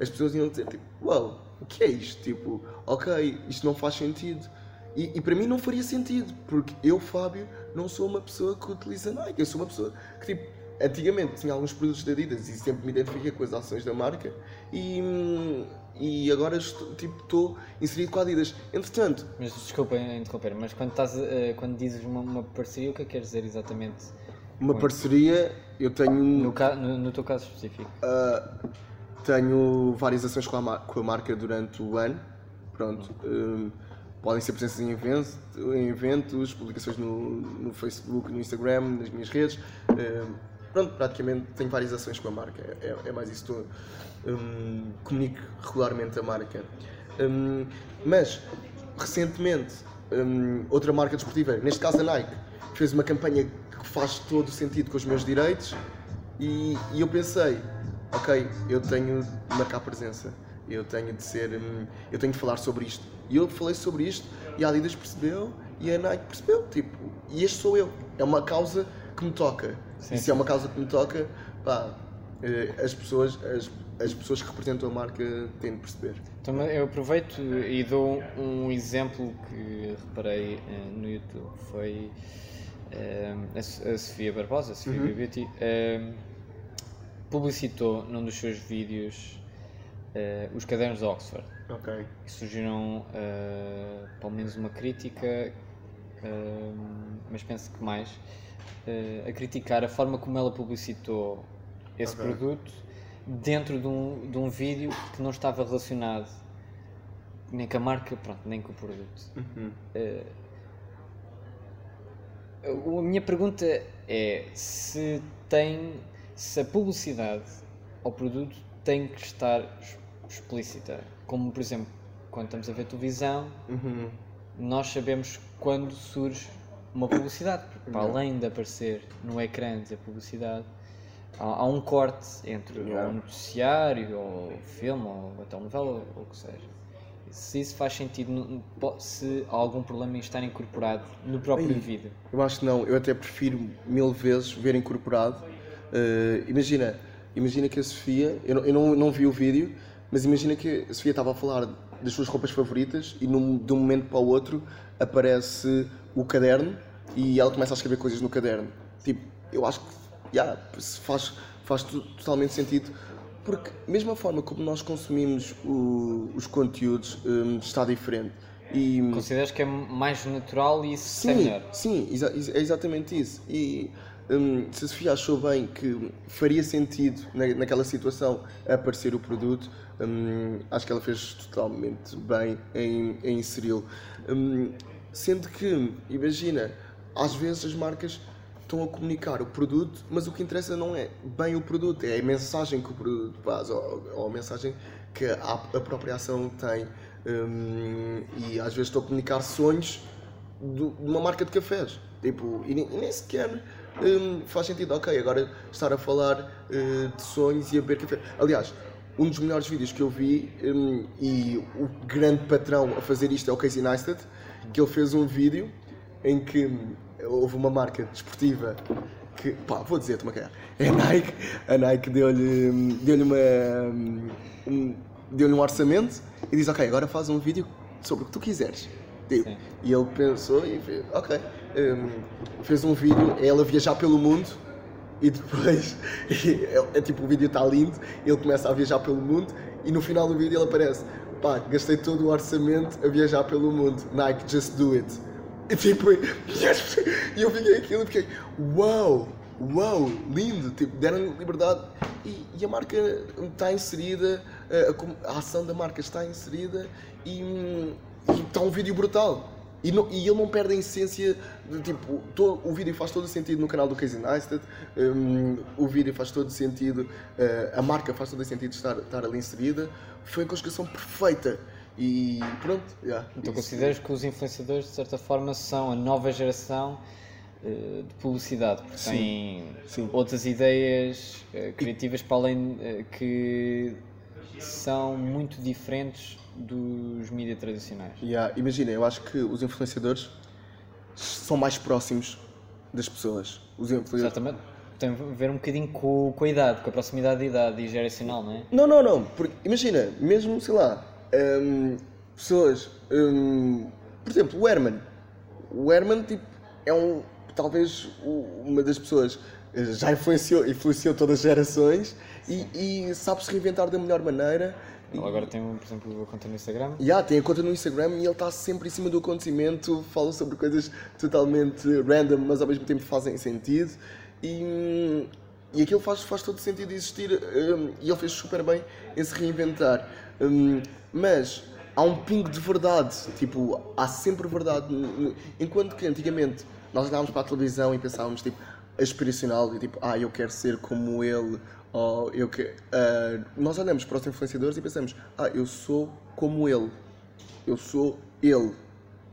as pessoas iam dizer tipo, uau, wow, o que é isto? Tipo, ok, isto não faz sentido e, e, para mim não faria sentido, porque eu, Fábio, não sou uma pessoa que utiliza Nike. Eu sou uma pessoa que, tipo, antigamente tinha alguns produtos da Adidas e sempre me identifiquei com as ações da marca e, e agora estou, tipo, estou inserido com a Adidas. Entretanto.
Mas desculpa interromper, mas quando, estás, uh, quando dizes uma, uma, parceria, o que é que queres dizer exatamente?
Uma parceria, eu tenho.
No, no, no teu caso específico?
Uh, tenho várias ações com a, com a marca durante o ano. Pronto. Uh, podem ser presenças em eventos, em eventos publicações no, no, Facebook, no Instagram, nas minhas redes. Uh, pronto, praticamente tenho várias ações com a marca, é, é mais isso. Estou, um, comunico regularmente a marca. Um, mas, recentemente, um, outra marca desportiva, neste caso a Nike, fez uma campanha que faz todo o sentido com os meus direitos e, e eu pensei, ok, eu tenho de marcar presença eu tenho de ser, hum, eu tenho de falar sobre isto. E eu falei sobre isto e a Adidas percebeu e a Nike percebeu, tipo, e este sou eu. É uma causa que me toca. Sim. E se é uma causa que me toca, pá, eh, as pessoas, as, as pessoas que representam a marca têm de perceber.
Então eu aproveito e dou um exemplo que reparei eh, no YouTube. Foi eh, a Sofia Barbosa, a Sofia uhum. Beauty, publicitou num dos seus vídeos uh, os cadernos de Oxford.
Ok.
Que surgiram, uh, pelo menos uma crítica, uh, mas penso que mais, a criticar a forma como ela publicitou esse okay. produto dentro de um, de um vídeo que não estava relacionado nem com a marca, pronto, nem com o produto. Uhum. a minha pergunta é se tem se a publicidade ao produto tem que estar explícita. Como, por exemplo, quando estamos a ver televisão, uhum. nós sabemos quando surge uma publicidade. Para além de aparecer no ecrã dizer publicidade, há, há, um corte entre yeah. o noticiário, ou o filme, ou a telenovela, ou, ou o que seja. Se isso faz sentido, se há algum problema em estar incorporado no próprio Ai, vídeo.
Eu acho que não, eu até prefiro mil vezes ver incorporado. Uh, imagina, imagina que a Sofia, eu não, eu não, não vi o vídeo, mas imagina que a Sofia estava a falar das suas roupas favoritas e num, de um momento para o outro aparece o caderno e ela começa a escrever coisas no caderno. Tipo, eu acho que yeah, faz, faz totalmente sentido porque mesmo a forma como nós consumimos o, os conteúdos um, está diferente. E,
Consideras que é mais natural e isso é
sim,
melhor?
sim, exa- é exatamente isso. E hum, se a Sofia achou bem que faria sentido na, naquela situação aparecer o produto, hum, acho que ela fez totalmente bem em, em inseri-lo. Hum, sendo que, imagina, às vezes as marcas estão a comunicar o produto, mas o que interessa não é bem o produto, é a mensagem que o produto faz, ou, ou a mensagem que a, a própria ação tem. Hum, e às vezes estou a comunicar sonhos do- de uma marca de cafés. Tipo, e, nem- nem sequer hum, faz sentido, ok, agora estar a falar eh, de sonhos e a beber café. Aliás, um dos melhores vídeos que eu vi, hum, e o grande patrão a fazer isto é o Casey Neistat, que ele fez um vídeo em que houve uma marca desportiva que, pá, vou dizer-te uma cara, é a Nike, a Nike deu-lhe hum, deu-lhe uma, hum, um, deu-lhe um orçamento e diz, ok, agora faz um vídeo sobre o que tu quiseres. Tipo,
Sim.
e ele pensou e fez, ok, hum, fez um vídeo, é ela viajar pelo mundo e depois e é, é tipo o vídeo está lindo, ele começa a viajar pelo mundo e no final do vídeo ele aparece, pá, gastei todo o orçamento a viajar pelo mundo, Nike, just do it. E tipo, e eu fiquei aquilo e fiquei, uau, uau, lindo, tipo, deram liberdade e, e a marca está inserida, a, a a ação da marca está inserida e, hum, está um vídeo brutal. E, não- e ele não perde a essência, de, tipo, to- o vídeo faz todo o sentido no canal do Casey Neistat, hum, o vídeo faz todo o sentido, eh, a marca faz todo o sentido estar, estar ali inserida, foi a conjugação perfeita. E pronto, yeah,
Então consideras que os influenciadores, de certa forma, são a nova geração eh, de publicidade, porque
Sim,
têm
sim.
outras ideias eh, criativas para além eh, que são muito diferentes dos mídias tradicionais.
Yeah, imagina, eu acho que os influenciadores são mais próximos das pessoas. Os influenciadores.
Exatamente. Tem a ver um bocadinho com, com a idade, com a proximidade de idade e geracional, não é?
Não, não, não. Porque, imagina, mesmo, sei lá, hum, pessoas. hum, por exemplo, o Herman. O Herman, tipo, é um. Talvez uma das pessoas. Já influenciou, influenciou todas as gerações e, e sabe se reinventar da melhor maneira.
Ele agora tem, por exemplo, a conta no Instagram.
Yeah, tem a conta no Instagram e ele está sempre em cima do acontecimento, fala sobre coisas totalmente random, mas ao mesmo tempo fazem sentido. E, e aquilo faz, faz todo sentido existir e ele fez super bem em se reinventar. Hum, mas há um pingo de verdade, tipo, há sempre verdade. Enquanto que antigamente nós olhávamos para a televisão e pensávamos, tipo, aspiracional e tipo, ah, eu quero ser como ele, ou eu que ah, Nós olhamos para os influenciadores e pensamos, ah, eu sou como ele, eu sou ele.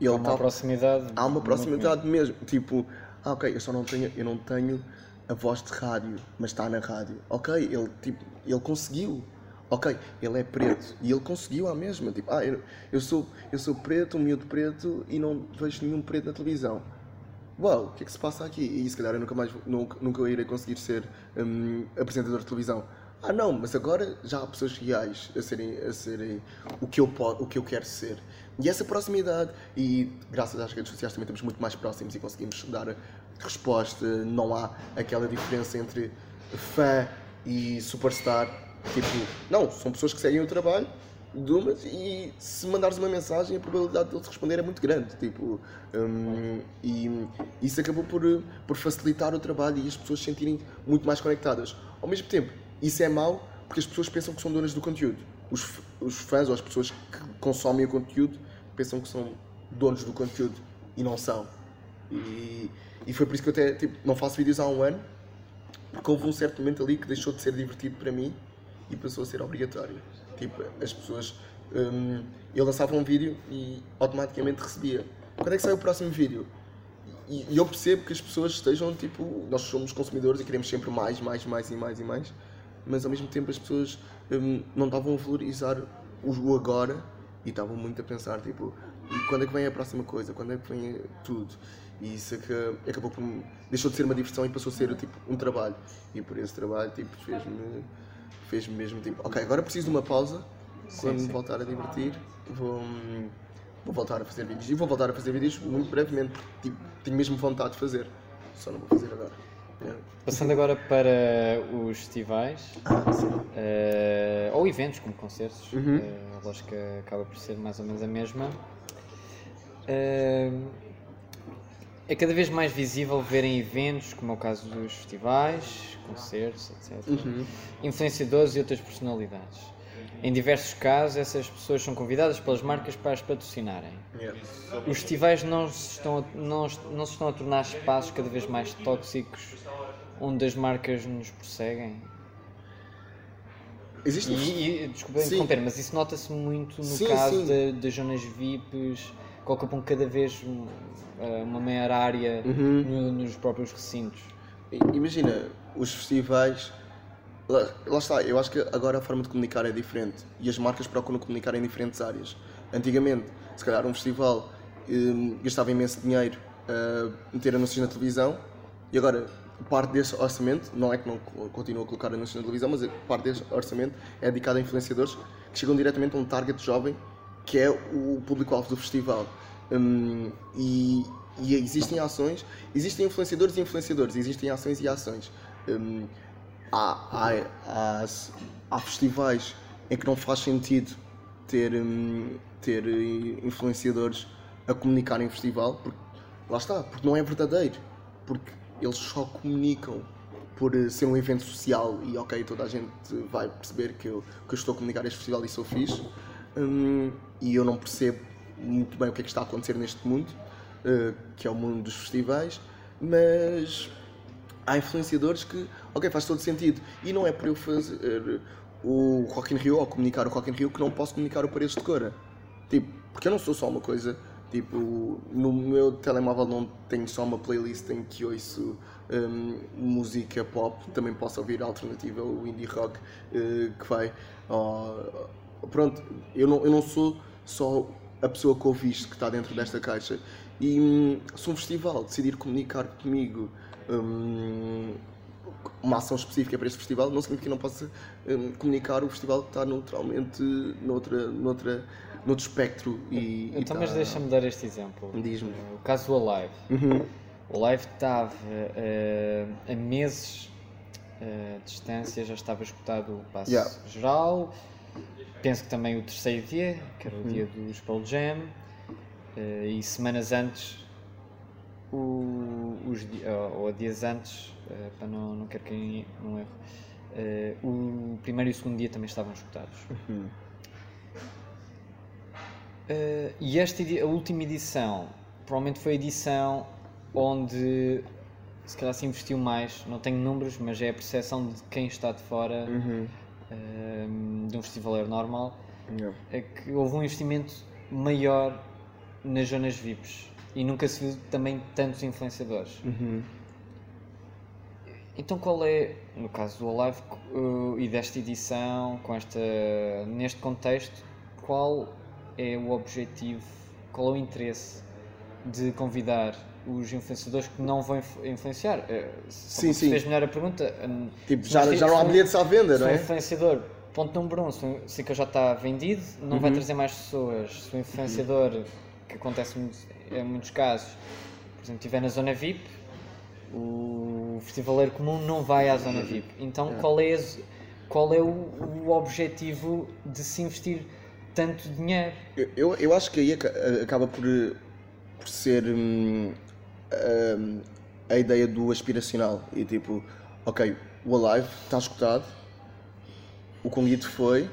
E
Há
ele
uma
tá-
proximidade.
há uma proximidade mesmo, tipo, ah, ok, eu só não tenho, eu não tenho a voz de rádio, mas está na rádio. Ok, ele tipo, ele conseguiu. Ok, ele é preto e ele conseguiu a mesma, tipo, ah, eu, sou eu sou preto, um miúdo preto e não vejo nenhum preto na televisão. Uau, o que é que se passa aqui? E se calhar eu nunca mais nunca, nunca irei conseguir ser hum, apresentador de televisão. Ah não, mas agora já há pessoas reais a serem, a serem o, que eu o que eu quero ser. E essa proximidade, e graças às redes sociais também estamos muito mais próximos e conseguimos dar resposta, não há aquela diferença entre fã e superstar. Tipo, não, são pessoas que seguem o trabalho de umas e se mandares uma mensagem a probabilidade de eles responder é muito grande. Tipo, hum, e isso acabou por, por facilitar o trabalho e as pessoas se sentirem muito mais conectadas. Ao mesmo tempo, isso é mau porque as pessoas pensam que são donas do conteúdo. Os, os fãs ou as pessoas que consomem o conteúdo pensam que são donos do conteúdo e não são. E, e foi por isso que eu até tipo, não faço vídeos há um ano porque houve um certo momento ali que deixou de ser divertido para mim e passou a ser obrigatório. Tipo, as pessoas. hum, eu lançava um vídeo e automaticamente recebia. Quando é que sai o próximo vídeo? E, e eu percebo que as pessoas estejam tipo. Nós somos consumidores e queremos sempre mais, mais, mais e mais e mais, mas ao mesmo tempo as pessoas hum, não estavam a valorizar o, agora e estavam muito a pensar tipo. Quando é que vem a próxima coisa? Quando é que vem tudo? E isso é que acabou por. deixou de ser uma diversão e passou a ser tipo, um trabalho. E por esse trabalho tipo, fez-me fez-me mesmo tipo, ok, agora preciso de uma pausa. Quando me
sim.
voltar a divertir, vou, vou voltar a fazer vídeos. E vou voltar a fazer vídeos muito brevemente, tipo, tenho mesmo vontade de fazer. Só não vou fazer agora. É.
Passando agora para os festivais,
Ah,
eh, ou eventos como concertos,
Uhum.
eh, a lógica acaba por ser mais ou menos a mesma. Uh, é cada vez mais visível ver em eventos, como é o caso dos festivais, concertos, etc.,
Uhum.
influenciadores e outras personalidades. Em diversos casos, essas pessoas são convidadas pelas marcas para as patrocinarem.
Yeah.
Os festivais não se estão a, não, não se estão a tornar espaços cada vez mais tóxicos onde as marcas nos perseguem.
Existe
E, e desculpa interromper, mas isso nota-se muito no
Sim,
caso das zonas VIPs, que ocupam cada vez um, eh, uma maior área
Uhum.
no- nos próprios recintos.
Imagina, os festivais. Lá, lá está, eu acho que agora a forma de comunicar é diferente e as marcas procuram comunicar em diferentes áreas. Antigamente, se calhar um festival hum, gastava imenso dinheiro a meter anúncios na televisão e agora parte desse orçamento, não é que não co- continua a colocar anúncios na televisão, mas parte desse orçamento é dedicado a influenciadores que chegam diretamente a um target jovem que é o público-alvo do festival. Hum, e, e existem ações, existem influenciadores e influenciadores, existem ações e ações. Hum, há, há, há, há festivais em que não faz sentido ter, hum, ter influenciadores a comunicar em festival, porque lá está, porque não é verdadeiro, porque eles só comunicam por eh, ser um evento social e ok, toda a gente vai perceber que eu, que eu estou a comunicar este festival e sou fixe Hum, e eu não percebo muito bem o que é que está a acontecer neste mundo, eh, que é o mundo dos festivais, mas há influenciadores que, ok, faz todo sentido. E não é por eu fazer o Rock in Rio ou comunicar o Rock in Rio que não posso comunicar o Paredes de Cora. Tipo, porque eu não sou só uma coisa. Tipo, no meu telemóvel não tenho só uma playlist em que ouço hum, música pop, também posso ouvir a alternativa, o indie rock, eh, que vai. pronto, eu não, eu não sou só a pessoa que ouve isto, que está dentro desta caixa. E hum, se um festival decidir comunicar comigo hum, uma ação específica para este festival, não significa que não possa hum, comunicar o festival que está neutralmente noutra, noutra, noutro espectro. E, e
Então, mas
está-
deixa-me dar este exemplo.
Diz-me.
O caso do Alive. O Alive estava eh, a meses eh, de distância, já estava escutado o passo
Yeah.
geral. Penso que também o terceiro dia, que era o dia dos Pearl Jam. eh, e semanas antes, o- os, ou, dias antes, eh, para não, não quero cair num erro, eh, o primeiro e o segundo dia também estavam escutados. Eh, e esta a última edição provavelmente foi a edição onde se calhar se investiu mais, não tenho números, mas é a percepção de quem está de fora
Uhum.
Eh, de um festival normal,
Yeah.
é que houve um investimento maior nas zonas VIPs e nunca se viu também tantos influenciadores.
Uhum.
Então qual é, no caso do Alive uh, e desta edição, com esta, neste contexto, qual é o objetivo, qual é o interesse de convidar os influenciadores que não vão influ- influenciar? Só
Sim, sim.
fez melhor a pergunta. um,
Tipo, já, já não há bilhetes à venda, não é?
influenciador, ponto número um, se aquele já está vendido, não
Uhum.
vai trazer mais pessoas. Se o influenciador, que acontece em muitos casos, por exemplo, estiver na zona VIP, o festivaleiro comum não vai à zona VIP. Então qual é, qual é o, o objetivo de se investir tanto dinheiro?
Eu- Eu, eu acho que aí aca- acaba por, eh, por ser hum, hum, a ideia do aspiracional. E tipo, ok, o Alive está escutado, o Conguito foi,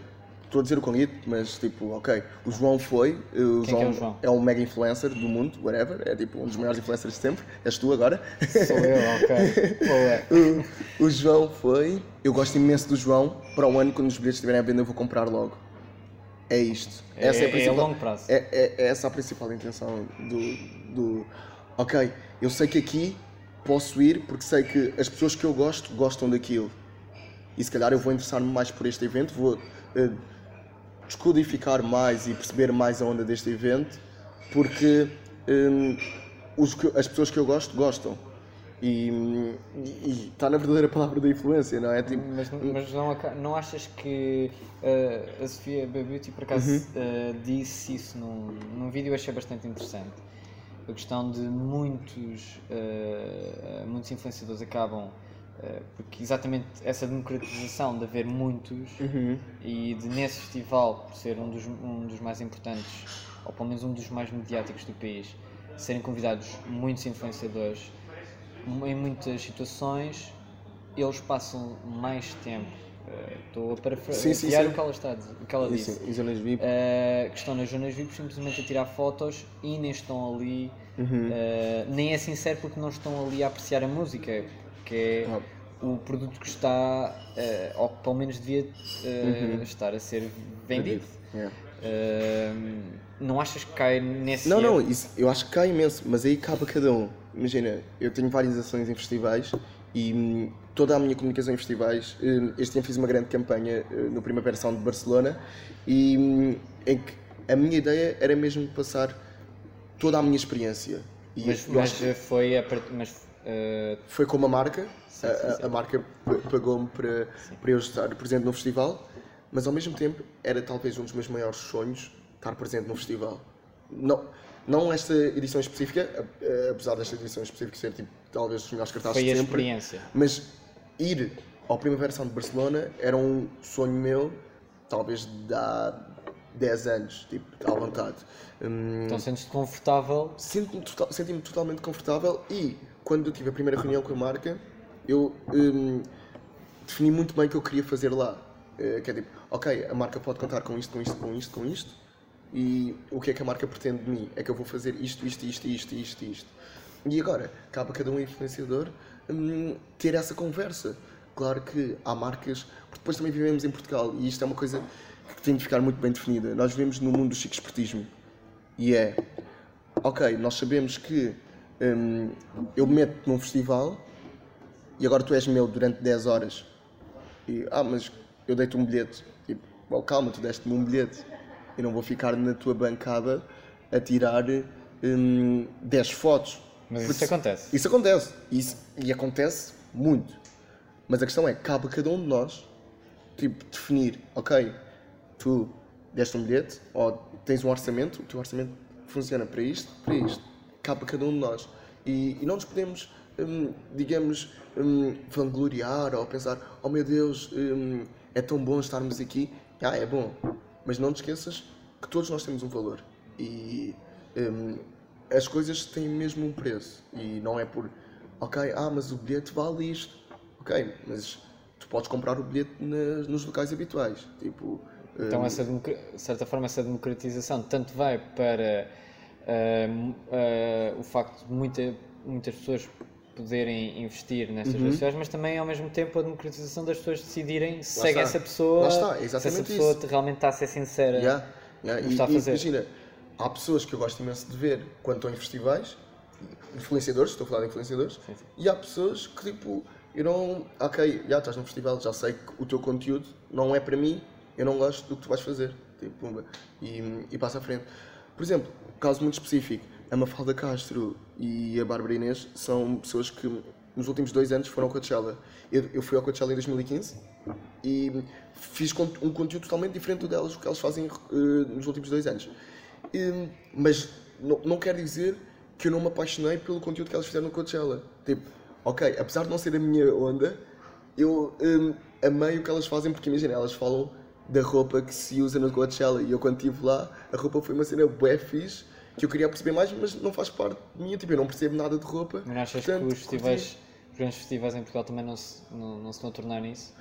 estou a dizer o Conguito, mas tipo, ok, o João foi, o
Quem que é o João?
é um mega influencer do mundo, whatever, é tipo um dos maiores influencers de sempre, és tu agora.
Sou eu, ok.
O, o João foi. Eu gosto imenso do João. Para o ano, quando os bilhetes estiverem à venda, eu vou comprar logo. É isto.
É-
essa é, a
é a
principal,
longo prazo.
É, é- é essa a principal intenção do, do. Ok, eu sei que aqui posso ir porque sei que as pessoas que eu gosto gostam daquilo. E se calhar eu vou interessar-me mais por este evento, vou eh, descodificar mais e perceber mais a onda deste evento porque hum, os que- as pessoas que eu gosto gostam. E está na verdadeira palavra da influência, não é? Tipo,
Mas, mas não, não achas que uh, a Sofia Beauty por acaso
Uhum.
uh, disse isso num, num vídeo eu achei bastante interessante. A questão de muitos, uh, muitos influenciadores acabam, uh, porque exatamente essa democratização de haver muitos
Uhum.
e de nesse festival, por ser um dos, um dos mais importantes, ou pelo menos um dos mais mediáticos do país, serem convidados muitos influenciadores, em muitas situações eles passam mais tempo. Eh, Estou a parafrasear o que ela, está o que ela disse.
Em zonas VIP.
Uh, que estão nas zonas VIP simplesmente a tirar fotos e nem estão ali,
Uhum.
uh, nem é sincero porque não estão ali a apreciar a música, que é
Ah.
o produto que está, uh, ou que pelo menos devia uh, estar a ser vendido.
Yeah.
Não achas que cai nesse
Não, não,
erro?
isso, eu acho que cai imenso, mas aí cabe a cada um. Imagina, eu tenho várias ações em festivais e hum, toda a minha comunicação em festivais, hum, este ano fiz uma grande campanha hum, no Primavera Sound de Barcelona e em que a minha ideia era mesmo passar toda a minha experiência. E
Mas, mas
que
foi a part- mas, uh,
foi com uma marca,
Sim,
a,
sim,
a-
sim.
a marca pagou-me para, para eu estar presente no festival, mas ao mesmo tempo era talvez um dos meus maiores sonhos estar presente no festival. Não, não esta edição específica, a- a- apesar desta edição específica ser tipo, talvez os melhores cartazes
foi
de
a
sempre,
experiência.
mas ir ao Primavera Sound de Barcelona era um sonho meu, talvez de há 10 anos, tipo, à vontade. Hum,
Então sentes-te confortável
total- senti-me totalmente confortável e quando eu tive a primeira reunião com a marca, eu hum, defini muito bem o que eu queria fazer lá. Eh, que é tipo, ok, a marca pode contar com isto, com isto, com isto, com isto, e o que é que a marca pretende de mim? É que eu vou fazer isto, isto, isto, isto, isto, isto. E agora, cabe a cada um influenciador hum, ter essa conversa. Claro que há marcas, porque depois também vivemos em Portugal e isto é uma coisa que tem de ficar muito bem definida. Nós vivemos no mundo do chique espertismo e é ok, nós sabemos que hum, eu meto num festival e agora tu és meu durante 10 horas e ah, mas eu dei-te um bilhete. Tipo, calma, tu deste-me um bilhete. Eu não vou ficar na tua bancada a tirar hum, 10 fotos.
Mas isso
Porque-
acontece.
Isso acontece. Isso, e acontece muito. Mas a questão é, cabe a cada um de nós tipo, definir, ok, tu deste um bilhete ou tens um orçamento, o teu orçamento funciona para isto, para isto. Cabe a cada um de nós. E, e não nos podemos, hum, digamos, hum, vangloriar ou pensar, oh meu Deus, hum, é tão bom estarmos aqui. Ah, é bom. Mas não te esqueças que todos nós temos um valor. E hum, as coisas têm mesmo um preço. E não é por, ok, ah, mas o bilhete vale isto. Ok, mas tu podes comprar o bilhete nas- nos locais habituais. Tipo,
Então, essa democra- de certa forma, essa democratização tanto vai para m- ah, o facto de muita- muitas pessoas poderem investir nestas
Uhum.
redes sociais, mas também ao mesmo tempo a democratização das pessoas decidirem se seguem
está.
essa pessoa,
Lá está,
se essa
exatamente
pessoa
isso.
realmente está a ser sincera.
Yeah, yeah. E,
está a fazer.
imagina, há pessoas que eu gosto imenso de ver quando estão em festivais, influenciadores, estou a falar de influenciadores,
Sim, sim.
e há pessoas que tipo, eu não, ok, já estás num festival, já sei que o teu conteúdo não é para mim, eu não gosto do que tu vais fazer, tipo, e, e passa à frente. Por exemplo, caso muito específico, a Mafalda Castro e a Bárbara Inês são pessoas que nos últimos dois anos foram ao Coachella. Eu, eu fui ao Coachella em 2015 e fiz um conteúdo totalmente diferente do delas, do que elas fazem eh, nos últimos dois anos. E, mas não, não quer dizer que eu não me apaixonei pelo conteúdo que elas fizeram no Coachella. Tipo, ok, apesar de não ser a minha onda, eu hum, amei o que elas fazem porque imagina, elas falam da roupa que se usa no Coachella e eu quando estive lá, a roupa foi uma cena bué fixe que eu queria perceber mais, mas não faz parte de mim, tipo, eu não percebo nada de roupa.
Mas achas
portanto,
que os festivais, os grandes festivais em Portugal também não se, não, não se a tornar nisso?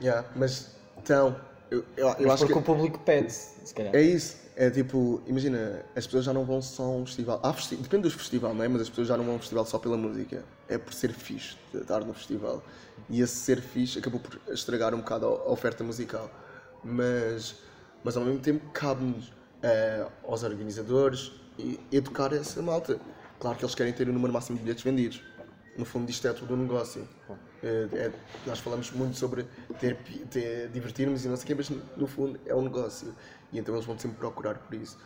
Yeah, mas então, eu, eu, eu acho
porque
que
o público pede, se calhar.
É isso, é tipo, imagina, as pessoas já não vão só a um festival. Há festi depende do festival, não é? Mas as pessoas já não vão a um festival só pela música. É por ser fixe de estar no festival. E esse ser fixe acabou por estragar um bocado a oferta musical. Mas, mas ao mesmo tempo cabe-nos eh, aos organizadores educar essa malta. Claro que eles querem ter o número máximo de bilhetes vendidos. No fundo, isto é tudo um negócio. É- é- nós falamos muito sobre ter, ter- divertirmos e não sei o quê, mas no- fundo é um negócio. E então eles vão sempre procurar por isso.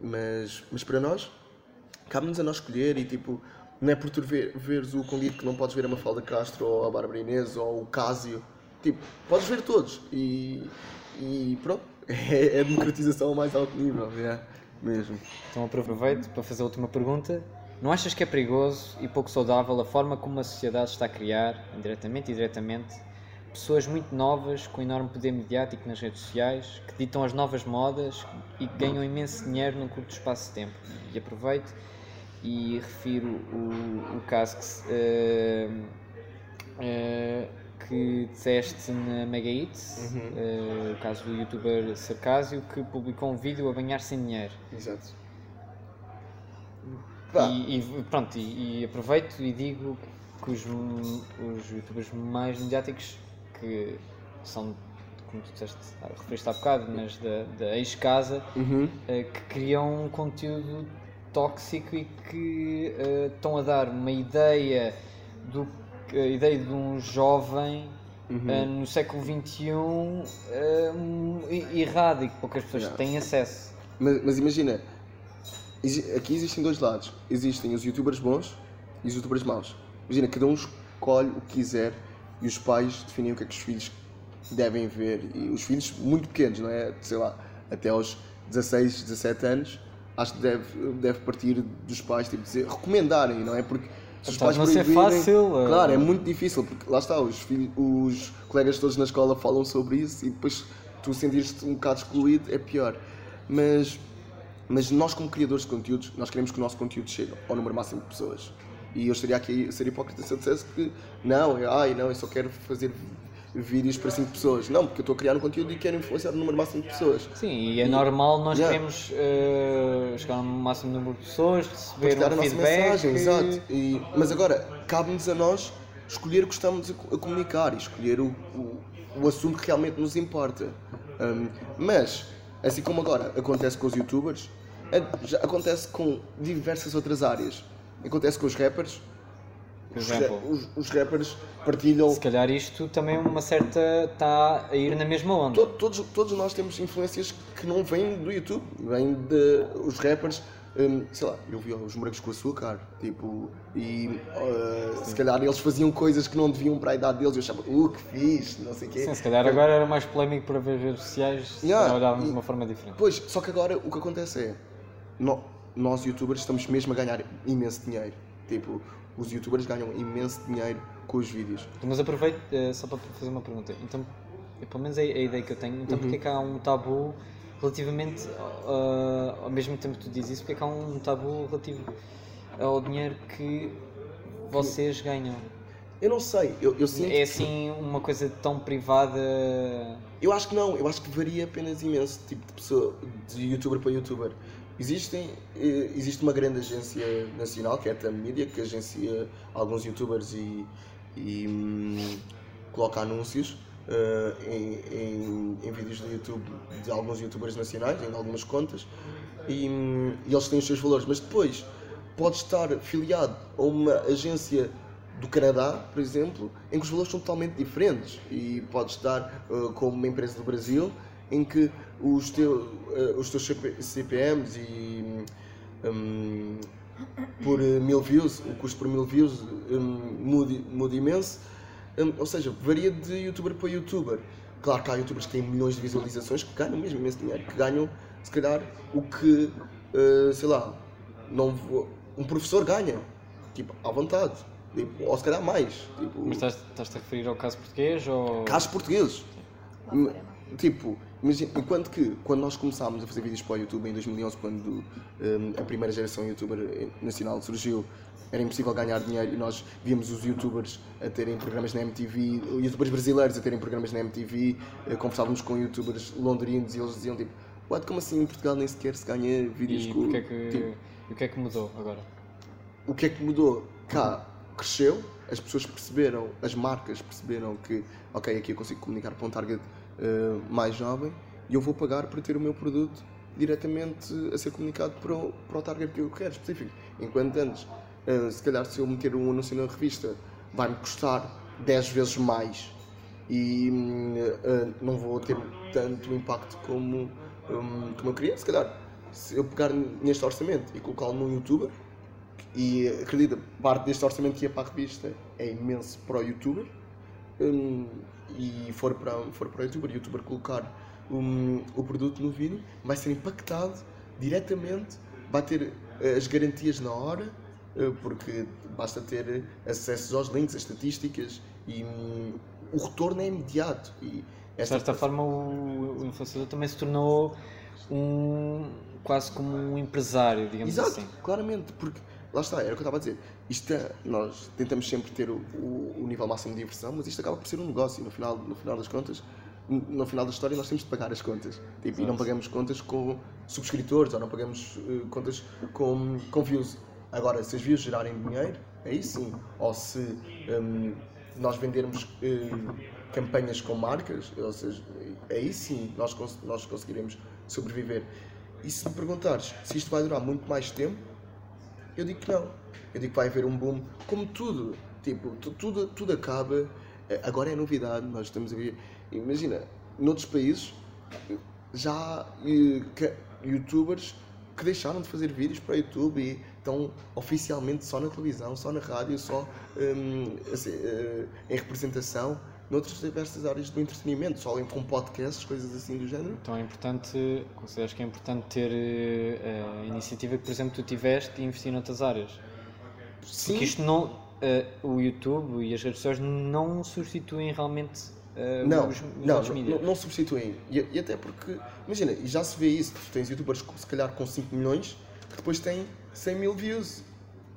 Mas, mas para nós, cabe-nos a nós escolher e tipo, não é por tu ver, veres o convite que não podes ver a Mafalda Castro ou a Bárbara Inês ou o Cásio. Tipo, podes ver todos. E, e pronto, é, é democratização ao mais alto nível, é, mesmo.
Então aproveito para fazer a última pergunta. Não achas que é perigoso e pouco saudável a forma como a sociedade está a criar, indiretamente e diretamente, pessoas muito novas com enorme poder mediático nas redes sociais que ditam as novas modas e que ganham imenso dinheiro num curto espaço de tempo. E aproveito e refiro o, o caso que, se- eh, eh, que disseste na Mega Hits, eh, o caso do youtuber Sarcásio que publicou um vídeo a banhar-se em dinheiro.
Exato.
E, e pronto, e, e aproveito e digo que os, os youtubers mais mediáticos que são, como tu disseste, ah, referiste há bocado, mas da, da ex-casa,
uhum.
eh, que criam um conteúdo tóxico e que eh, estão a dar uma ideia do a ideia de um jovem
Uhum.
eh, no século XXI eh, um, e- errado e que poucas pessoas
Yeah.
têm acesso.
Mas, mas imagina, aqui existem dois lados. Existem os youtubers bons e os youtubers maus. Imagina, cada um escolhe o que quiser e os pais definem o que é que os filhos devem ver. E os filhos muito pequenos, não é? Sei lá, até aos 16, 17 anos, acho que deve, deve partir dos pais, tipo, dizer, recomendarem, não é? Porque se os
Apesar
pais
de não ser fácil, eh,
Claro, é muito difícil, porque lá está, os, filhos, os colegas todos na escola falam sobre isso e depois tu sentires-te um bocado excluído, é pior. Mas, mas nós, como criadores de conteúdos, nós queremos que o nosso conteúdo chegue ao número máximo de pessoas. E eu estaria aqui a ser hipócrita se eu dissesse que não, eu, ai, não, eu só quero fazer vídeos para 5 pessoas. Não, porque eu estou a criar um conteúdo e quero influenciar o número máximo de pessoas.
Sim, e é normal nós
Yeah.
queremos eh, chegar ao máximo número de pessoas, receber
partilhar
um
a nossa
feedback.
mensagem, exato. E, mas agora, cabe-nos a nós escolher o que estamos a, co- a comunicar e escolher o, o, o assunto que realmente nos importa. Um, mas, assim como agora acontece com os youtubers, a- já acontece com diversas outras áreas. Acontece com os rappers. Os, os- os rappers partilham.
se calhar isto também é uma certa. está a ir na mesma onda.
To- Todos, todos nós temos influências que não vêm do YouTube, vêm de os rappers. hum, sei lá, eu vi os morangos com açúcar, tipo, e uh, se calhar eles faziam coisas que não deviam para a idade deles, eu achava, uh, que fixe, não sei o quê.
Sim, se calhar agora era mais polémico para ver redes sociais, se
Yeah,
de uma forma diferente.
Pois, só que agora o que acontece é, no- nós youtubers estamos mesmo a ganhar imenso dinheiro. Tipo, os youtubers ganham imenso dinheiro com os vídeos.
Mas aproveito eh, só para fazer uma pergunta. Então, pelo menos é a ideia que eu tenho, então porque é que há um tabu relativamente, ah, ao mesmo tempo que tu dizes isso, porque é que há um tabu relativo ao dinheiro que vocês ganham?
Eu não sei, eu, eu sinto
É assim uma coisa tão privada.
Eu acho que não, eu acho que varia apenas imenso tipo de pessoa, de youtuber para youtuber. Existem, eh, existe uma grande agência nacional, que é a Tam Media, que agencia alguns youtubers e, e hum, coloca anúncios eh, em, em, em vídeos do YouTube de alguns youtubers nacionais, em algumas contas, e, hum, e eles têm os seus valores, mas depois pode estar filiado a uma agência do Canadá, por exemplo, em que os valores são totalmente diferentes. E pode estar uh, como uma empresa do Brasil em que os, teu, uh, os teus CP CPMs e um, por uh, mil views, o custo por mil views um, muda, muda imenso, Um, ou seja, varia de youtuber para youtuber. Claro que há youtubers que têm milhões de visualizações que ganham mesmo imenso dinheiro, que ganham se calhar o que, uh, sei lá, não vou, um professor ganha, tipo, à vontade. Tipo, ou se calhar mais. Tipo,
Mas estás- estás-te a referir ao caso português ou.
casos portugueses. Tipo, imagina, enquanto que quando nós começámos a fazer vídeos para o YouTube em 2011, quando hum, a primeira geração youtuber eh, nacional surgiu, era impossível ganhar dinheiro e nós víamos os youtubers a terem programas na MTV, youtubers brasileiros a terem programas na MTV, eh, conversávamos com youtubers londrinos e eles diziam tipo, What, como assim em Portugal nem sequer se ganha vídeos
E
com.
é que,
tipo,
e o que é que mudou agora?
o que é que mudou? Cá cresceu, as pessoas perceberam, as marcas perceberam que, ok, aqui eu consigo comunicar para um target eh, mais jovem e eu vou pagar para ter o meu produto diretamente a ser comunicado para o, para o target que eu quero, específico. Enquanto antes, eh, se calhar se eu meter um anúncio na revista, vai-me custar 10 vezes mais e eh, não vou ter tanto impacto como, hum, como eu queria. Se calhar, se eu pegar neste orçamento e colocá-lo num youtuber, e acredita, parte deste orçamento que ia para a revista é imenso para o youtuber, hum, e for para, for para o youtuber, o youtuber colocar um, o produto no vídeo, vai ser impactado diretamente, vai ter eh, as garantias na hora, eh, porque basta ter acessos aos links, as estatísticas E hum, o retorno é imediato. E
De
esta
certa forma, o, o influenciador também se tornou um quase como um empresário, digamos
Exato,
assim.
claramente, porque lá está, era o que eu estava a dizer. Isto é, nós tentamos sempre ter o, o, o nível máximo de diversão, mas isto acaba por ser um negócio. No final, no final das contas, no final da história, nós temos de pagar as contas. Tipo, e não pagamos contas com subscritores ou não pagamos eh, contas com, com views. Agora, se as views gerarem dinheiro, aí sim. Ou se hum, nós vendermos eh, campanhas com marcas, ou seja, aí sim nós, cons- nós conseguiremos sobreviver. E se me perguntares se isto vai durar muito mais tempo, eu digo que não. Eu digo que vai haver um boom, como tudo. Tipo, tu- tudo, tudo acaba. Eh, Agora é novidade, nós estamos a ver. Imagina, noutros países já eh, youtubers que deixaram de fazer vídeos para YouTube e estão oficialmente só na televisão, só na rádio, só hum, assim, eh, em representação noutras diversas áreas do entretenimento, só com podcasts, coisas assim do género.
Então é importante, consideras que é importante ter eh, a iniciativa que, por exemplo, tu tiveste e investir noutras áreas?
Sim,
Porque isto não, eh, o YouTube e as redes sociais não substituem realmente eh,
Não,
os, os
não, não,
mídias.
não, não substituem. E, e até porque, imagina, já se vê isso, tu tens youtubers se calhar com 5 milhões que depois têm 100 mil views.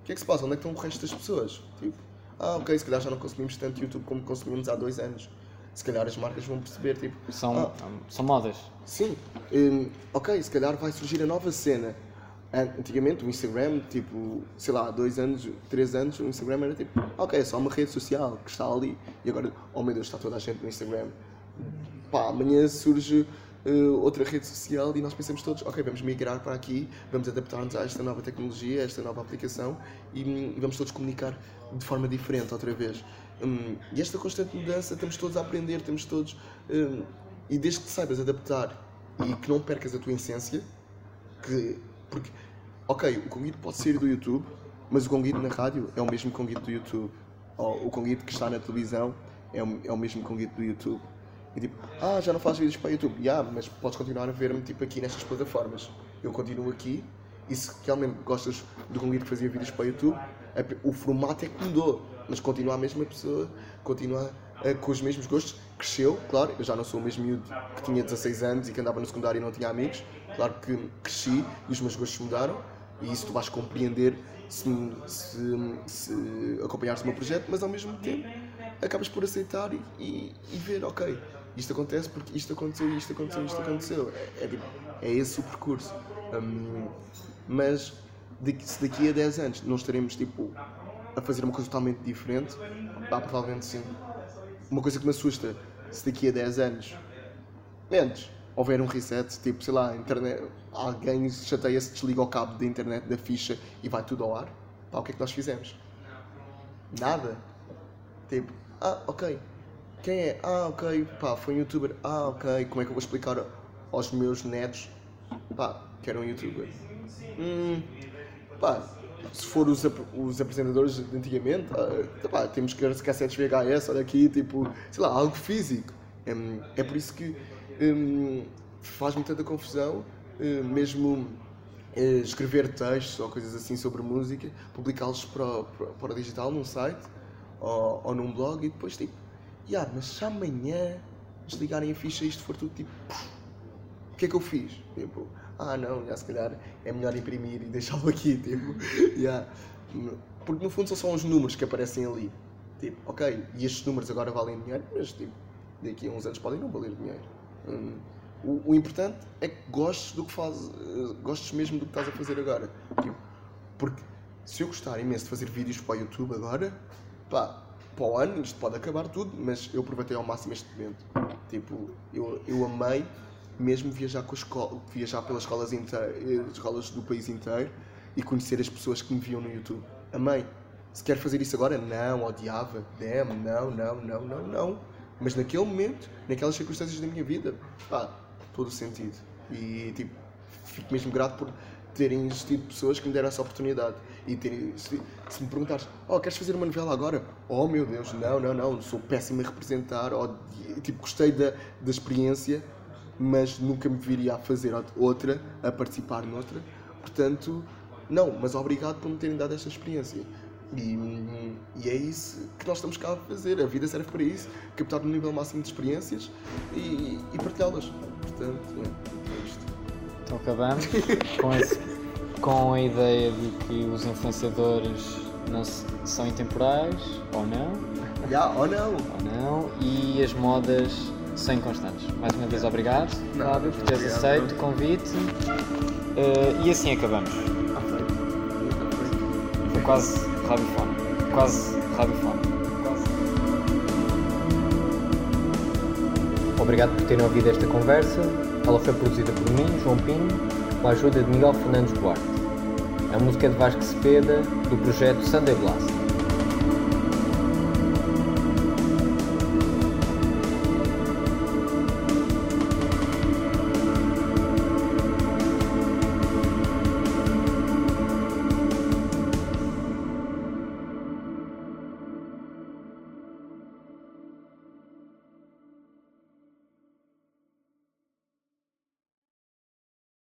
O que é que se passa? Onde é que estão o resto das pessoas? Tipo, ah, ok, se calhar já não consumimos tanto YouTube como consumimos há dois anos. Se calhar as marcas vão perceber, tipo,
São,
ah,
são modas.
Sim, hum, ok, se calhar vai surgir a nova cena. An- Antigamente o Instagram, tipo, sei lá, dois anos, três anos, o Instagram era tipo, ok, é só uma rede social que está ali. E agora, oh meu Deus, está toda a gente no Instagram. Pá, amanhã surge eh, outra rede social e nós pensamos todos, ok, vamos migrar para aqui, vamos adaptar-nos a esta nova tecnologia, a esta nova aplicação e, e vamos todos comunicar de forma diferente outra vez. Hum, e esta constante mudança, estamos todos a aprender, estamos todos. hum, e desde que saibas adaptar e que não percas a tua essência, que. Porque, ok, o conguito pode sair do YouTube, mas o conguito na rádio é o mesmo conguito do YouTube. Ou o conguito que está na televisão é o, é o mesmo conguito do YouTube. E tipo, ah, já não faz vídeos para YouTube. Já, mas podes continuar a ver-me tipo, aqui nestas plataformas. Eu continuo aqui e se realmente gostas do conguito que fazia vídeos para YouTube, o formato é que mudou, mas continua a mesma pessoa, continua eh, com os mesmos gostos. Cresceu, claro, eu já não sou o mesmo miúdo que tinha 16 anos e que andava no secundário e não tinha amigos. Claro que cresci e os meus gostos mudaram e isso tu vais compreender se, se, se acompanhares o meu projeto, mas ao mesmo tempo acabas por aceitar e, e ver, ok, isto acontece porque isto aconteceu, isto aconteceu, isto aconteceu. É, é, é esse o percurso. Hum, mas se daqui a 10 anos não estaremos tipo, a fazer uma coisa totalmente diferente, pá, provavelmente sim. Uma coisa que me assusta, se daqui a 10 anos, antes, houver um reset, tipo, sei lá, internet, alguém se chateia-se, desliga o cabo da internet, da ficha e vai tudo ao ar, pá, o que é que nós fizemos? Nada. Tipo, ah, ok. Quem é? Ah, ok. Pá, foi um youtuber. Ah, ok. Como é que eu vou explicar aos meus netos? Pá, que era um youtuber. Hum, pá, se for os, ap- os apresentadores de antigamente, ah, pá, temos que cassetes VHS, olha aqui, tipo, sei lá, algo físico. Hum, é por isso que hum, faz-me tanta confusão, eh, mesmo eh, escrever textos ou coisas assim sobre música, publicá-los para, para, para o digital num site ou, ou num blog e depois tipo, yeah, mas se amanhã desligarem a ficha e isto for tudo tipo, o que é que eu fiz? Tipo, ah não, já se calhar é melhor imprimir e deixá-lo aqui, tipo, yeah. porque no fundo são só uns números que aparecem ali. Tipo, ok, e estes números agora valem dinheiro, mas tipo, daqui a uns anos podem não valer dinheiro. Hum, o, o importante é que gostes do que fazes, gostes mesmo do que estás a fazer agora. Tipo, porque se eu gostar imenso de fazer vídeos para o YouTube agora, pá, para o ano isto pode acabar tudo, mas eu aproveitei ao máximo este momento. Tipo, eu, eu amei mesmo viajar com escola, viajar pelas escolas, inteiras, escolas do país inteiro e conhecer as pessoas que me viam no YouTube. Amei. Se quero fazer isso agora, não, odiava, damn, não, não, não, não, não. Mas naquele momento, naquelas circunstâncias da minha vida, pá, todo o sentido. E tipo, fico mesmo grato por terem existido pessoas que me deram essa oportunidade. E terem, se, se me perguntares, oh, queres fazer uma novela agora? Oh meu Deus, não, não, não, sou péssimo a representar, ou, tipo, gostei da, da experiência, mas nunca me viria a fazer outra, a participar noutra. Portanto, não, mas obrigado por me terem dado esta experiência. E, e é isso que nós estamos cá a fazer. A vida serve para isso, captar um nível máximo de experiências e, e partilhá-las. Portanto, é isto.
Então acabamos com, esse, com a ideia de que os influenciadores não se- são intemporais, ou não,
Já, ou não?
ou não, e as modas são inconstantes. Mais uma vez, obrigado,
Não,
Fábio, por teres aceito o convite. Eh, e assim acabamos. Foi quase radiofone. Quase radiofone. Quase.
Obrigado por terem ouvido esta conversa. Ela foi produzida por mim, João Pinho, com a ajuda de Miguel Fernandes Duarte. A música de Vasco Cepeda, do projeto Sunday Blast.